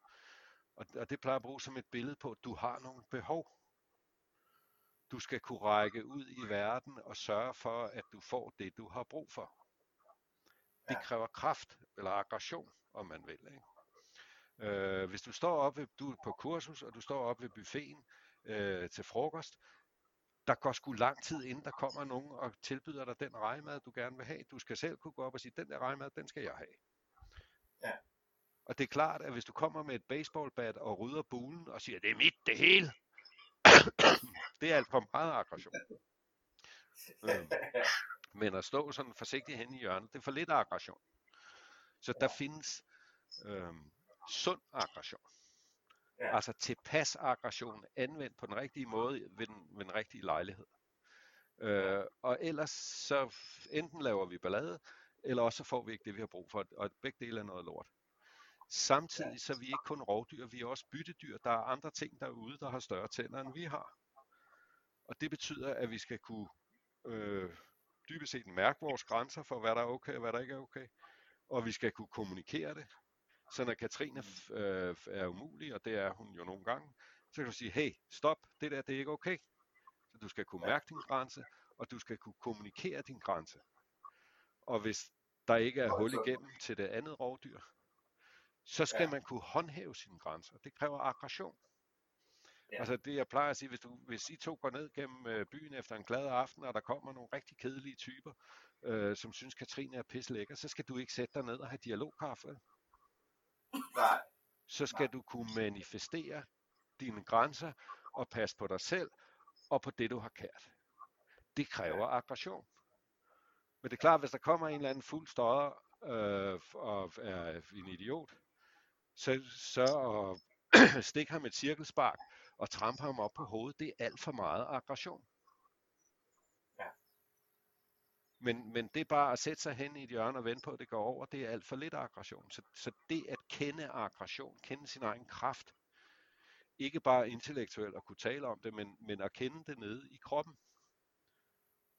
Og, og det plejer at bruge som et billede på, at du har nogle behov. Du skal kunne række ud i verden og sørge for, at du får det, du har brug for. Det kræver kraft eller aggression, om man vil. Ikke? Øh, hvis du står op ved, du er på kursus, og du står op ved buffeten øh, til frokost, der går sgu lang tid, inden der kommer nogen og tilbyder dig den rejmad, du gerne vil have. Du skal selv kunne gå op og sige, den der rejmad, den skal jeg have. Ja. Og det er klart, at hvis du kommer med et baseballbat og rydder bulen og siger, det er mit, det hele, [COUGHS] det er alt for meget aggression. Øhm, men at stå sådan forsigtigt hen i hjørnet, det er for lidt aggression. Så der findes øhm, sund aggression. Ja. Altså tilpas aggression, anvendt på den rigtige måde ved den, ved den rigtige lejlighed. Øh, og ellers så enten laver vi ballade, eller også så får vi ikke det, vi har brug for, og begge dele er noget lort. Samtidig så er vi ikke kun rovdyr, vi er også byttedyr. Der er andre ting derude, der har større tænder, end vi har. Og Og det betyder, at vi skal kunne øh, dybest set mærke vores grænser for, hvad der er okay og hvad der ikke er okay. Og vi skal kunne kommunikere det. Så når Katrine øh, er umulig, og det er hun jo nogle gange, så kan du sige, hey, stop, det der, det er ikke okay. Så du skal kunne mærke din grænse, og du skal kunne kommunikere din grænse. Og hvis der ikke er hul igennem til det andet rovdyr, så skal ja. man kunne håndhæve sine grænser. Det kræver aggression. Ja. Altså det jeg plejer at sige, hvis, du, hvis I to går ned gennem øh, byen efter en glad aften, og der kommer nogle rigtig kedelige typer, øh, som synes Katrine er pisse lækker, så skal du ikke sætte dig ned og have dialogkaffe. Nej. Så skal Nej. du kunne manifestere dine grænser og passe på dig selv og på det du har kært. Det kræver aggression. Men det er klart, hvis der kommer en eller anden fuld støder øh, og er en idiot, så, så at [CLEARS THROAT] stikke ham et cirkelspark og trampe ham op på hovedet, det er alt for meget aggression. Ja. Men, men det bare at sætte sig hen i et hjørne og vente på, at det går over, det er alt for lidt aggression. Så, så det at kende aggression, kende sin egen kraft, ikke bare intellektuelt at kunne tale om det, men, men at kende det nede i kroppen,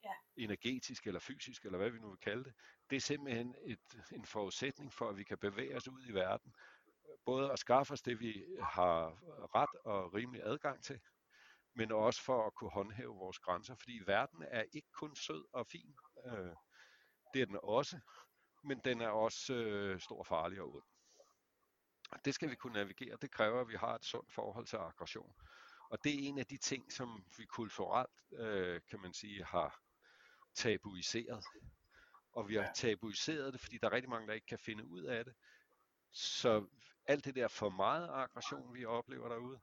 Ja. energetisk eller fysisk, eller hvad vi nu vil kalde det, det er simpelthen et, en forudsætning for, at vi kan bevæge os ud i verden. Både at skaffe os det, vi har ret og rimelig adgang til, men også for at kunne håndhæve vores grænser, fordi verden er ikke kun sød og fin. Øh, det er den også, men den er også øh, stor farlig og ond. Det skal vi kunne navigere. Det kræver, at vi har et sundt forhold til aggression. Og det er en af de ting, som vi kulturelt, øh, kan man sige, har tabuiseret. Og vi har tabuiseret det, fordi der er rigtig mange, der ikke kan finde ud af det. Så alt det der for meget aggression, vi oplever derude,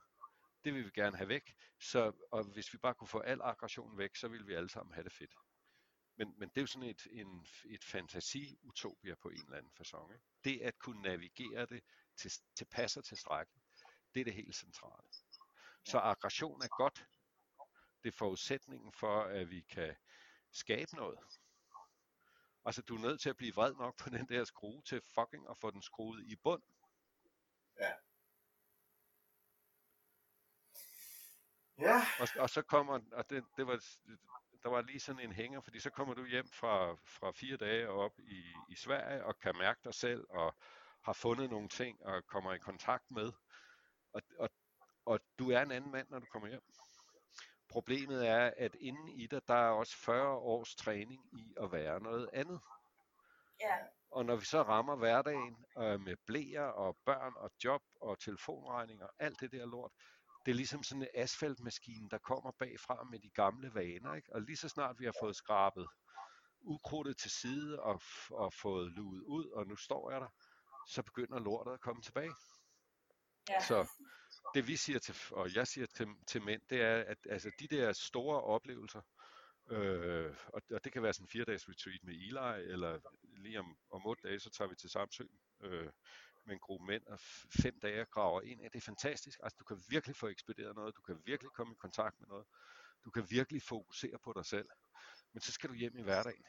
det vil vi gerne have væk. Så, og hvis vi bare kunne få al aggression væk, så ville vi alle sammen have det fedt. Men, men det er jo sådan et, en, et fantasi-utopia på en eller anden façon. Ikke? Det at kunne navigere det til, til passer til strækken, det er det helt centrale. Så aggression er godt. Det er forudsætningen for, at vi kan skabe noget. Altså, du er nødt til at blive vred nok på den der skrue til fucking at få den skruet i bund. Ja. Ja. Og, og så kommer, og det, det var, der var lige sådan en hænger, fordi så kommer du hjem fra, fra fire dage op i, i Sverige og kan mærke dig selv og har fundet nogle ting og kommer i kontakt med. Og, og, og du er en anden mand, når du kommer hjem. Problemet er, at inden i dig, der er også 40 års træning i at være noget andet. Ja. Og når vi så rammer hverdagen øh, med blæer og børn og job og telefonregninger, alt det der lort, det er ligesom sådan en asfaltmaskine, der kommer bagfra med de gamle vaner. Ikke? Og lige så snart vi har fået skrabet ukrudtet til side og, og fået luet ud, og nu står jeg der, så begynder lortet at komme tilbage. Ja. Så det vi siger til, og jeg siger til, til mænd, det er, at altså, de der store oplevelser, øh, og, og det kan være sådan en fire-dages retreat med Eli, eller lige om, om otte dage, så tager vi til Samsø øh, med en gruppe mænd, og fem dage graver ind. Det er fantastisk. Altså, du kan virkelig få ekspederet noget, du kan virkelig komme i kontakt med noget, du kan virkelig fokusere på dig selv. Men så skal du hjem i hverdagen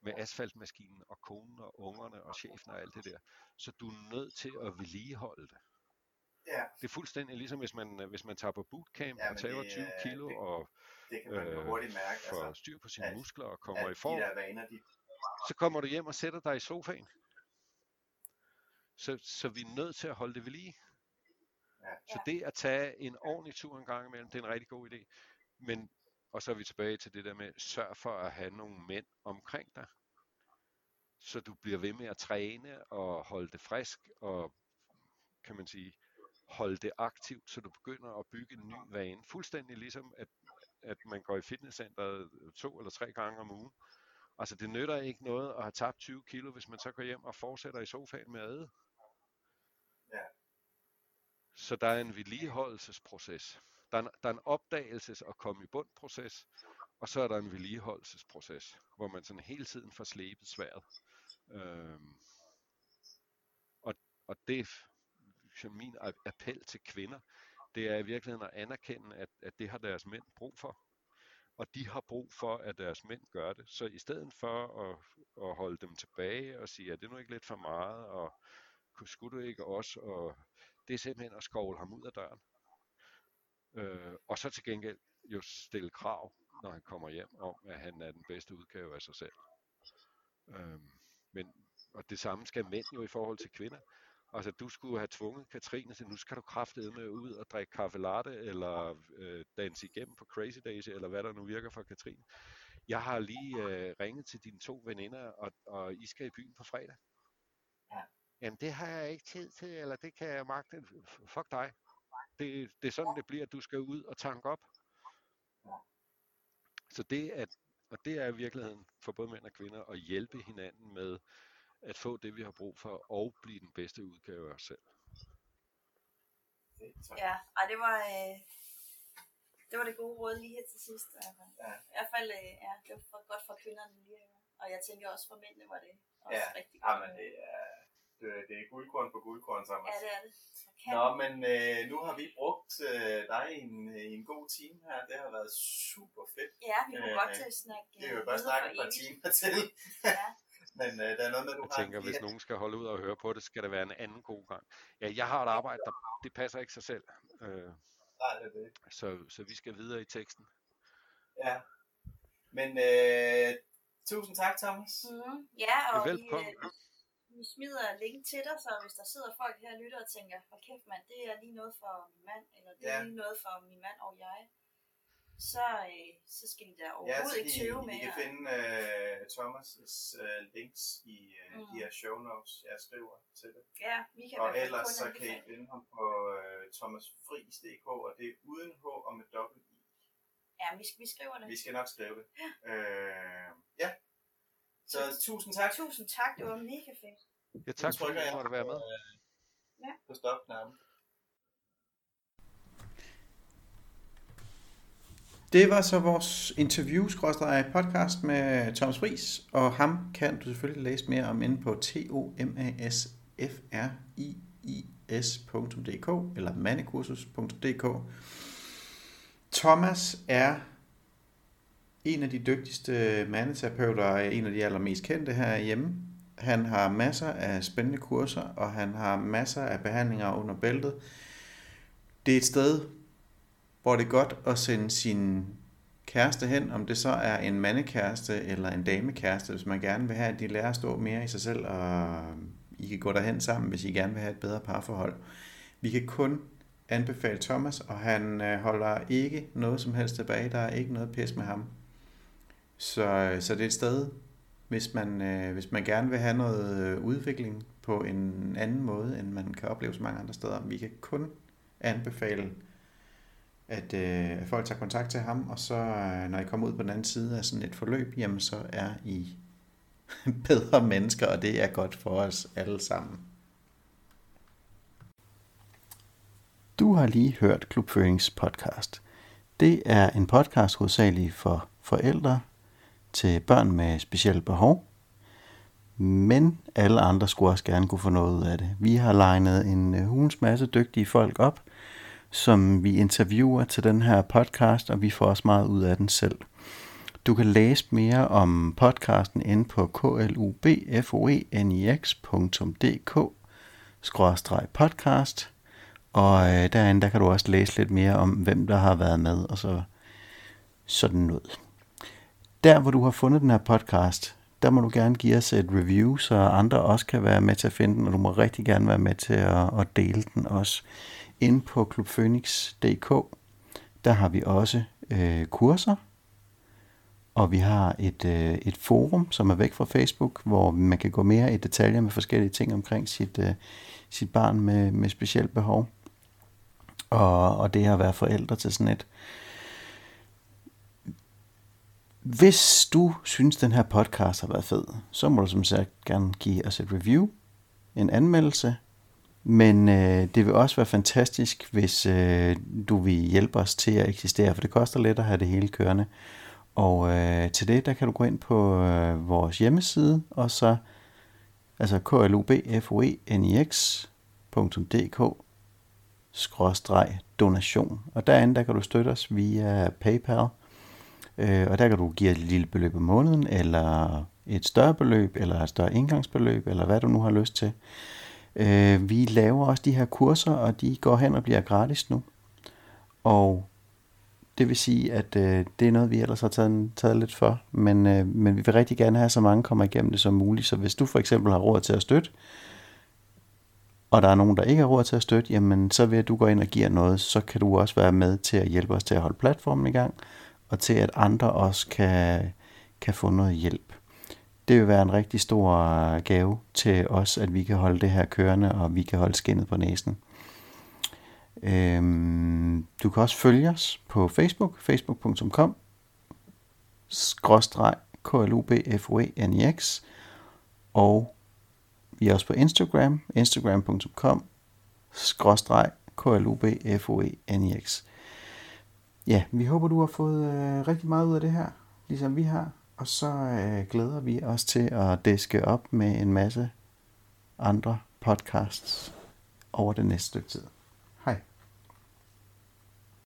med asfaltmaskinen og konen og ungerne og chefen og alt det der. Så du er nødt til at vedligeholde det. Ja. Det er fuldstændig ligesom hvis man, hvis man tager på bootcamp Ja, og tager det 20 er- kilo det- og Det kan man øh, hurtigt mærke. får Altså, styr på sine at- muskler og kommer i at form, de der vaner, de... så kommer du hjem og sætter dig i sofaen. Så, så vi er nødt til at holde det ved lige. Ja. Så det at tage en ordentlig tur en gang imellem, det er en rigtig god idé. Men, og så er vi tilbage til det der med, sørg for at have nogle mænd omkring dig. Så du bliver ved med at træne og holde det frisk og, kan man sige, holde det aktivt, så du begynder at bygge en ny vane. Fuldstændig ligesom, at, at man går i fitnesscenteret to eller tre gange om ugen. Altså det nytter ikke noget at have tabt 20 kilo, hvis man så går hjem og fortsætter i sofaen med at æde. Så der er en vedligeholdelsesproces. Der er en, der er en opdagelses- og komme i bund proces, og så er der en vedligeholdelsesproces, hvor man sådan hele tiden får slebet sværet. Øhm, og, og det som min appel til kvinder, det er i virkeligheden at anerkende, at, at det har deres mænd brug for. Og de har brug for, at deres mænd gør det. Så i stedet for at, at holde dem tilbage og sige, at det nu ikke lidt for meget, og "Kunne- skulle du ikke også, og det er simpelthen at skovle ham ud af døren. Øh, og så til gengæld jo stille krav, når han kommer hjem, om at han er den bedste udgave af sig selv. Øh, men, og det samme skal mænd jo i forhold til kvinder. Altså, du skulle have tvunget Katrine til, nu skal du med ud og drikke kaffe latte, eller øh, danse igennem på Crazy Days, eller hvad der nu virker for Katrine. Jeg har lige øh, ringet til dine to veninder, og, og I skal i byen på fredag. Ja. Jamen, det har jeg ikke tid til, eller det kan jeg magte. Fuck dig. Det, det er sådan, det bliver, at du skal ud og tanke op. Ja. Så det at, og det er i virkeligheden for både mænd og kvinder at hjælpe hinanden med at få det, vi har brug for, og blive den bedste udgave af os selv. Ja, og det var, øh, det var det gode råd lige her til sidst. Altså. Ja. I hvert fald, øh, ja, det var godt for kvinderne lige Og jeg tænker også for mændene var det også ja. rigtig godt. Ja, men det er, det, det er guldkorn på guldkorn sammen. Ja, det er det. Nå, men øh, nu har vi brugt øh, dig i en, i en god time her. Det har været super fedt. Ja, vi kunne øh, godt til at snakke Det er jo bare snakke et par timer til. [LAUGHS] ja. Men øh, der er noget med, du jeg har tænker, hvis nogen skal holde ud og høre på det, skal det være en anden god gang. Ja, jeg har et arbejde, der det passer ikke sig selv. Øh, Nej, det er det. Så, så vi skal videre i teksten. Ja. Men øh, tusind tak, Thomas. Mm, ja, og vi, øh, vi smider link til dig, så hvis der sidder folk her og lytter og tænker, hold kæft mand, det er lige noget for min mand, eller det ja. er lige noget for min mand og jeg, så, øh, så skal de da overhovedet ja, ikke tøve med. Ja, så kan I finde uh, Thomas' uh, links i uh, mm. de her show notes, jeg skriver til det. Ja, vi kan Og ellers så kan I finde ham på uh, thomasfris.dk, og det er uden H og med dobbelt I. Ja, vi, vi skriver det. Vi skal nok skrive det. Ja. Uh, ja. Så tusind tak. Tusind tak, det var mega fedt. Ja, tak for at måtte være med. Ja. På stopknappen. Det var så vores interview podcast med Thomas Friis, og ham kan du selvfølgelig læse mere om inde på tomasfriis.dk eller mandekursus.dk. Thomas er en af de dygtigste mandeterapeuter er en af de allermest kendte herhjemme. Han har masser af spændende kurser, og han har masser af behandlinger under bæltet. Det er et sted, hvor det er godt at sende sin kæreste hen, om det så er en mandekæreste eller en damekæreste, hvis man gerne vil have, at de lærer at stå mere i sig selv, og I kan gå derhen sammen, hvis I gerne vil have et bedre parforhold. Vi kan kun anbefale Thomas, og han øh, holder ikke noget som helst tilbage. Der er ikke noget pis med ham. Så, øh, så det er et sted, hvis man, øh, hvis man gerne vil have noget øh, udvikling på en anden måde, end man kan opleve så mange andre steder. Vi kan kun anbefale at, øh, at folk tager kontakt til ham, og så øh, når I kommer ud på den anden side af sådan et forløb, jamen så er I [LAUGHS] bedre mennesker, og det er godt for os alle sammen. Du har lige hørt Klubførings podcast. Det er en podcast hovedsageligt for forældre til børn med specielle behov, men alle andre skulle også gerne kunne få noget ud af det. Vi har legnet en øh, hulens masse dygtige folk op, som vi interviewer til den her podcast, og vi får også meget ud af den selv. Du kan læse mere om podcasten inde på klubfoenix.dk e podcast og øh, derinde der kan du også læse lidt mere om, hvem der har været med, og så sådan noget. Der, hvor du har fundet den her podcast, der må du gerne give os et review, så andre også kan være med til at finde den, og du må rigtig gerne være med til at, at dele den også. Inde på klubphoenix.dk, der har vi også øh, kurser, og vi har et, øh, et forum, som er væk fra Facebook, hvor man kan gå mere i detaljer med forskellige ting omkring sit, øh, sit barn med, med specielt behov. Og, og det at være forældre til sådan et. Hvis du synes, den her podcast har været fed, så må du som sagt gerne give os et review, en anmeldelse, men øh, det vil også være fantastisk, hvis øh, du vil hjælpe os til at eksistere, for det koster lidt at have det hele kørende. Og øh, til det, der kan du gå ind på øh, vores hjemmeside, og så altså klubfoenix.dk e donation. Og derinde, der kan du støtte os via PayPal. Øh, og der kan du give et lille beløb om måneden, eller et større beløb, eller et større indgangsbeløb, eller hvad du nu har lyst til. Øh, vi laver også de her kurser, og de går hen og bliver gratis nu. Og Det vil sige, at øh, det er noget, vi ellers har taget, taget lidt for, men, øh, men vi vil rigtig gerne have, så mange kommer igennem det som muligt. Så hvis du for eksempel har råd til at støtte, og der er nogen, der ikke har råd til at støtte, jamen så vil du går ind og giver noget, så kan du også være med til at hjælpe os til at holde platformen i gang, og til at andre også kan, kan få noget hjælp. Det vil være en rigtig stor øh, gave til os, at vi kan holde det her kørende, og vi kan holde skinnet på næsen. Øhm, du kan også følge os på Facebook, facebook.com skråstreg klubfoenix og vi er også på Instagram, instagram.com skråstreg klubfoenix. Ja, vi håber, du har fået øh, rigtig meget ud af det her, ligesom vi har. Og så øh, glæder vi os til at diske op med en masse andre podcasts over det næste stykke tid.